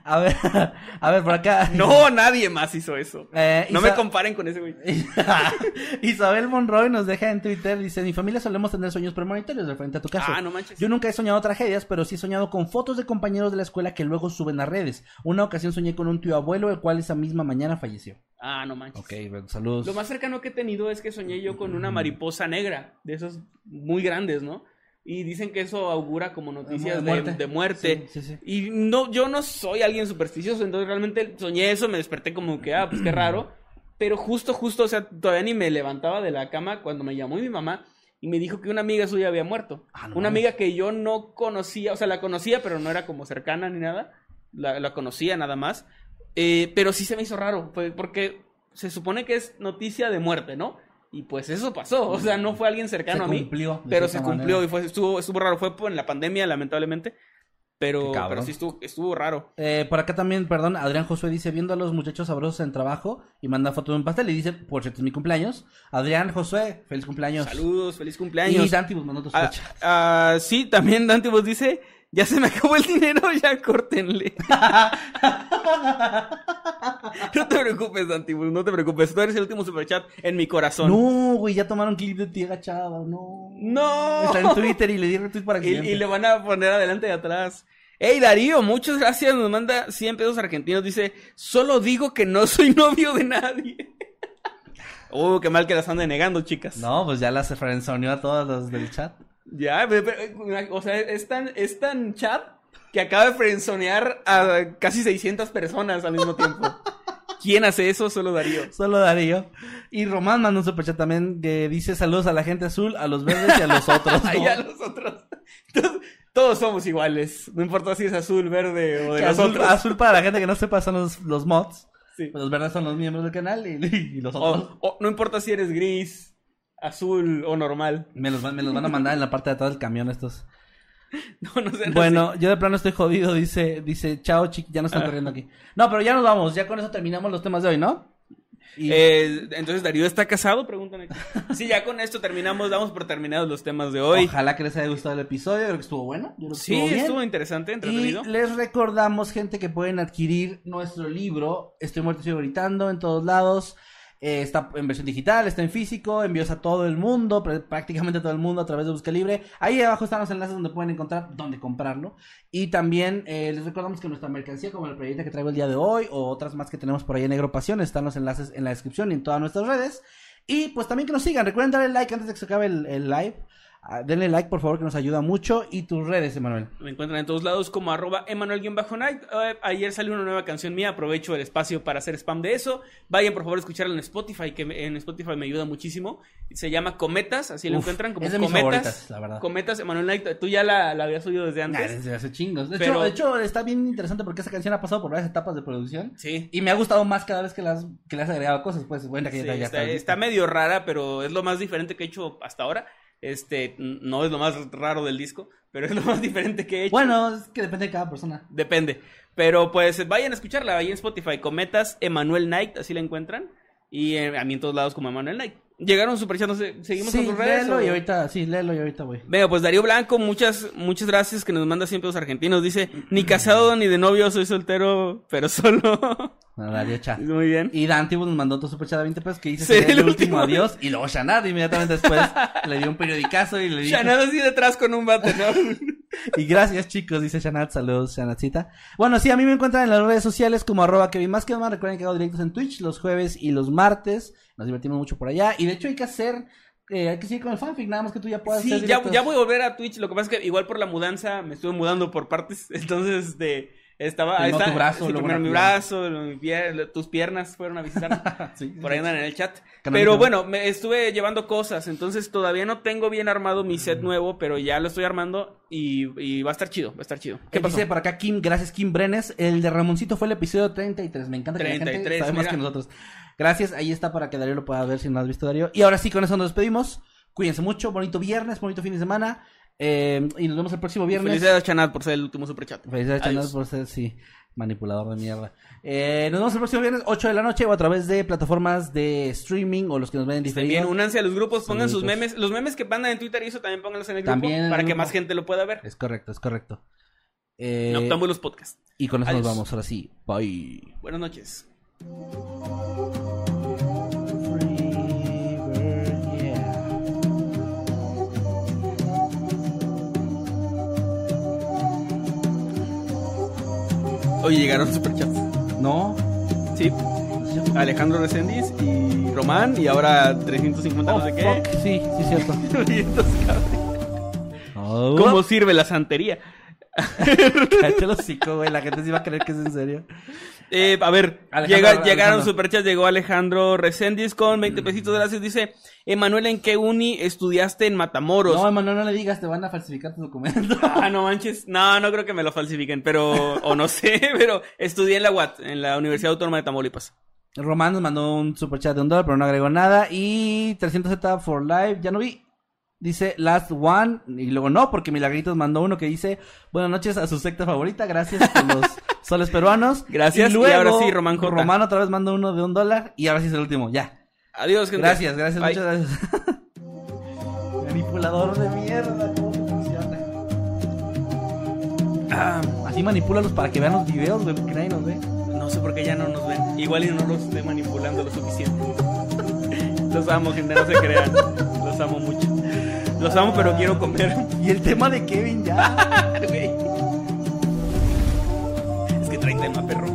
A ver, [LAUGHS] a ver, por acá. No, nadie más hizo eso. Eh, No Isa- me comparen con ese güey. [LAUGHS] Isabel Monroy nos deja en Twitter, dice, mi familia solemos tener sueños premonitorios de frente a tu caso. Ah, no manches. Yo nunca he soñado tragedias, pero sí he soñado con fotos de compañeros de la escuela que luego suben a redes. Una ocasión soñé con un tío abuelo, el cual esa misma mañana falleció. Ah, no manches. Ok, bueno, saludos. Lo más cercano que he tenido es que soñé yo con una mariposa negra, de esos muy grandes, ¿no? Y dicen que eso augura como noticias De muerte. de muerte. Sí, sí, sí. Y no, yo no soy alguien supersticioso, entonces realmente soñé eso, me desperté como que, ah, pues qué [CLEARS THROAT] raro. Pero justo, justo, o sea, todavía ni me levantaba de la cama cuando me llamó mi mamá y me dijo que una amiga suya había muerto. Ah, no una amiga que yo no conocía, o sea, la conocía, pero no era como cercana ni nada. La, la conocía nada más. Eh, pero sí se me hizo raro, porque se supone que es noticia de muerte, ¿no? Y pues eso pasó, o sea, no fue alguien cercano Se a mí. cumplió, pero se cumplió manera. y fue, estuvo, estuvo raro. Fue en la pandemia, lamentablemente. Pero, pero sí estuvo, estuvo raro. Eh, por acá también, perdón, Adrián Josué dice, viendo a los muchachos sabrosos en trabajo y manda foto de un pastel y dice, por cierto, es mi cumpleaños. Adrián Josué, feliz cumpleaños. Saludos, feliz Y cumpleaños. Santi pues, mandó tu Ah, ah, sí, también Dante vos dice, ya se me acabó el dinero, [LAUGHS] ya córtenle. [LAUGHS] [LAUGHS] no te preocupes, Dante, pues, no te preocupes. Tú eres el último superchat en mi corazón. No, güey, ya tomaron clip de ti agachado, no. No. Está en Twitter y le di retweet para [LAUGHS] que y le van a poner adelante y atrás. Hey Darío, muchas gracias. Nos manda 100 pesos argentinos. Dice, solo digo que no soy novio de nadie. Oh, [LAUGHS] qué mal que las ande negando, chicas. No, pues ya las frenzoneó a todos los del chat. Ya, pero- pero, o sea, es tan, es tan chat que acaba de frenzonear a casi 600 personas al mismo tiempo. ¿Quién hace eso? Solo Darío. [LAUGHS] Solo Darío. Y Román mandó un superchat también que dice saludos a la gente azul, a los verdes y a los otros. [LAUGHS] Ahí a los otros. Todos, Todos somos iguales. No importa si es azul, verde o de Que azul, azul para la gente que no sepa son los, los mods. Sí. Los verdes son los miembros del canal y, y los otros. O, o no importa si eres gris, azul o normal. Los, me los van a mandar en la parte de atrás del camión estos. [LAUGHS] No, no sé. no Bueno, yo de plano estoy jodido, dice, dice, chao chiqui, ya no están corriendo aquí. No, pero ya nos vamos, ya con eso terminamos los temas de hoy, ¿no? Y- Eh, entonces, ¿Darío está casado? Preguntan aquí. [LAUGHS] Sí, ya con esto terminamos, damos por terminados los temas de hoy. Ojalá que les haya gustado el episodio, creo que estuvo bueno. Yo creo que Sí, estuvo bien. estuvo interesante, entretenido. Y les recordamos, gente, que pueden adquirir nuestro libro. Estoy muerto, estoy gritando en todos lados. Eh, está en versión digital, está en físico, envíos a todo el mundo, pr- prácticamente a todo el mundo a través de Busca Libre. Ahí abajo están los enlaces donde pueden encontrar dónde comprarlo. Y también eh, les recordamos que nuestra mercancía, como la playerita que traigo el día de hoy, o otras más que tenemos por ahí en Negro Pasión, están los enlaces en la descripción y en todas nuestras redes. Y pues también que nos sigan. Recuerden darle like antes de que se acabe el, el live. Ah, denle like, por favor, que nos ayuda mucho. Y tus redes, Emanuel. Me encuentran en todos lados como arroba Emanuel-Night. Eh, ayer salió una nueva canción mía, aprovecho el espacio para hacer spam de eso. Vayan por favor a escucharla en Spotify, que me- en Spotify me ayuda muchísimo. Se llama Cometas, así lo encuentran como es de mis Cometas. la verdad. Cometas, Emanuel Night. Tú ya la, la habías oído desde Nah, antes. desde hace chingos. De, Pero- hecho, de hecho, está bien interesante porque esa canción ha pasado por varias etapas de producción. Sí. Y me ha gustado más cada vez que, las, que le has agregado cosas. Pues bueno, que Sí, ya, ya está, está. está medio rara, pero es lo más diferente que he hecho hasta ahora. Este, no es lo más raro del disco, pero es lo más [LAUGHS] diferente que he hecho. Bueno, es que depende de cada persona. Depende. Pero pues vayan a escucharla ahí en Spotify. Cometas Emanuel Knight, así la encuentran. Y eh, a mí en todos lados como Emanuel Knight. Llegaron sé, seguimos Sí, con tus redes. léelo o- y ahorita, sí, léelo y ahorita voy. Venga, pues Darío Blanco, muchas, muchas gracias que nos manda siempre los argentinos. Dice, ni casado ni de novio, soy soltero, pero solo. No, Darío Cha. [LAUGHS] Muy bien. Y Dante nos mandó otro superchat de 20 pesos que dice Sí, el, el último último. adiós. Y luego Shanad inmediatamente después [LAUGHS] le dio un periodicazo y le dijo. Shanada así detrás con un bate, ¿no? [LAUGHS] Y gracias chicos, dice Shanat, saludos Shanatcita. Bueno, sí, a mí me encuentran en las redes sociales como arroba Kevin más que más. Recuerden que hago directos en Twitch los jueves y los martes. Nos divertimos mucho por allá. Y de hecho hay que hacer, eh, hay que seguir con el fanfic, nada más que tú ya puedas Sí, hacer ya, ya voy a volver a Twitch. Lo que pasa es que igual por la mudanza me estuve mudando por partes. [LAUGHS] Entonces, este, estaba. Primero está- tu brazo, sí, primero mi brazo, mi pier- tus piernas fueron a visitar. [LAUGHS] Sí, por ahí andan en el chat. Pero bueno, me estuve llevando cosas. Entonces todavía no tengo bien armado mi set nuevo, pero ya lo estoy armando y, y va a estar chido. Va a estar chido. ¿Qué ¿Qué pasó? Dice por acá Kim, gracias Kim Brenes. El de Ramoncito fue el episodio 33. Me encanta que la gente 33, sabe más mira. que nosotros. Gracias, ahí está para que Darío lo pueda ver si no has visto Darío. Y ahora sí, con eso nos despedimos. Cuídense mucho, bonito viernes, bonito fin de semana. Eh, y nos vemos el próximo viernes. Felicidades a Chanat por ser el último superchat. Felicidades. Chanel, por ser, sí, manipulador de mierda. Eh, nos vemos el próximo viernes, 8 de la noche, o a través de plataformas de streaming o los que nos ven en También diferido. únanse a los grupos, pongan sus Saluditos. memes. Los memes que mandan en Twitter y eso también pónganlos en el grupo También en el para que grupo. más gente lo pueda ver. Es correcto, es correcto. Eh, Noctámbulos Podcast. y con eso Adiós. nos vamos, ahora sí. Bye. Buenas noches. Oye, llegaron superchats. No. Sí. Alejandro Resendiz y Román y ahora 350 Oh, no sé qué. fuck, Sí, sí, cierto. [LAUGHS] Estos cabrones. Oh, ¿Cómo sirve la santería? [LAUGHS] Cállate el hocico, güey. La gente sí va a creer que es en serio. Eh, a ver, Alejandro, llega- Alejandro. llegaron superchats, llegó Alejandro Resendiz con 20 pesitos gracias, dice, Emanuel, ¿en qué uni estudiaste en Matamoros? No, Emanuel, no le digas, te van a falsificar tu documento. [LAUGHS] Ah, no manches, no, no creo que me lo falsifiquen, pero, o no sé, [LAUGHS] pero estudié en la UAT, en la Universidad Autónoma de Tamaulipas. Román nos mandó un superchat de un dólar, pero no agregó nada. Y 300Z for live, ya no vi. Dice Last One. Y luego no, porque Milagritos mandó uno que dice Buenas noches a su secta favorita. Gracias por los [LAUGHS] soles peruanos. Gracias, y luego, ahora sí, Román J. Román otra vez mandó uno de un dólar. Y ahora sí es el último, ya. Adiós, gente. Gracias, gracias, Bye. muchas gracias. [LAUGHS] Manipulador de mierda, ¿cómo funciona? Ah, así manipúlalos para que vean los videos, güey, porque nadie nos ve. No sé por qué ya no nos ven, igual y no los estoy manipulando lo suficiente. [LAUGHS] Los amo, gente, no se crean, los amo mucho. Los amo, pero quiero comer. [LAUGHS] Y el tema de Kevin ya. [LAUGHS] Es que trae tema, perro.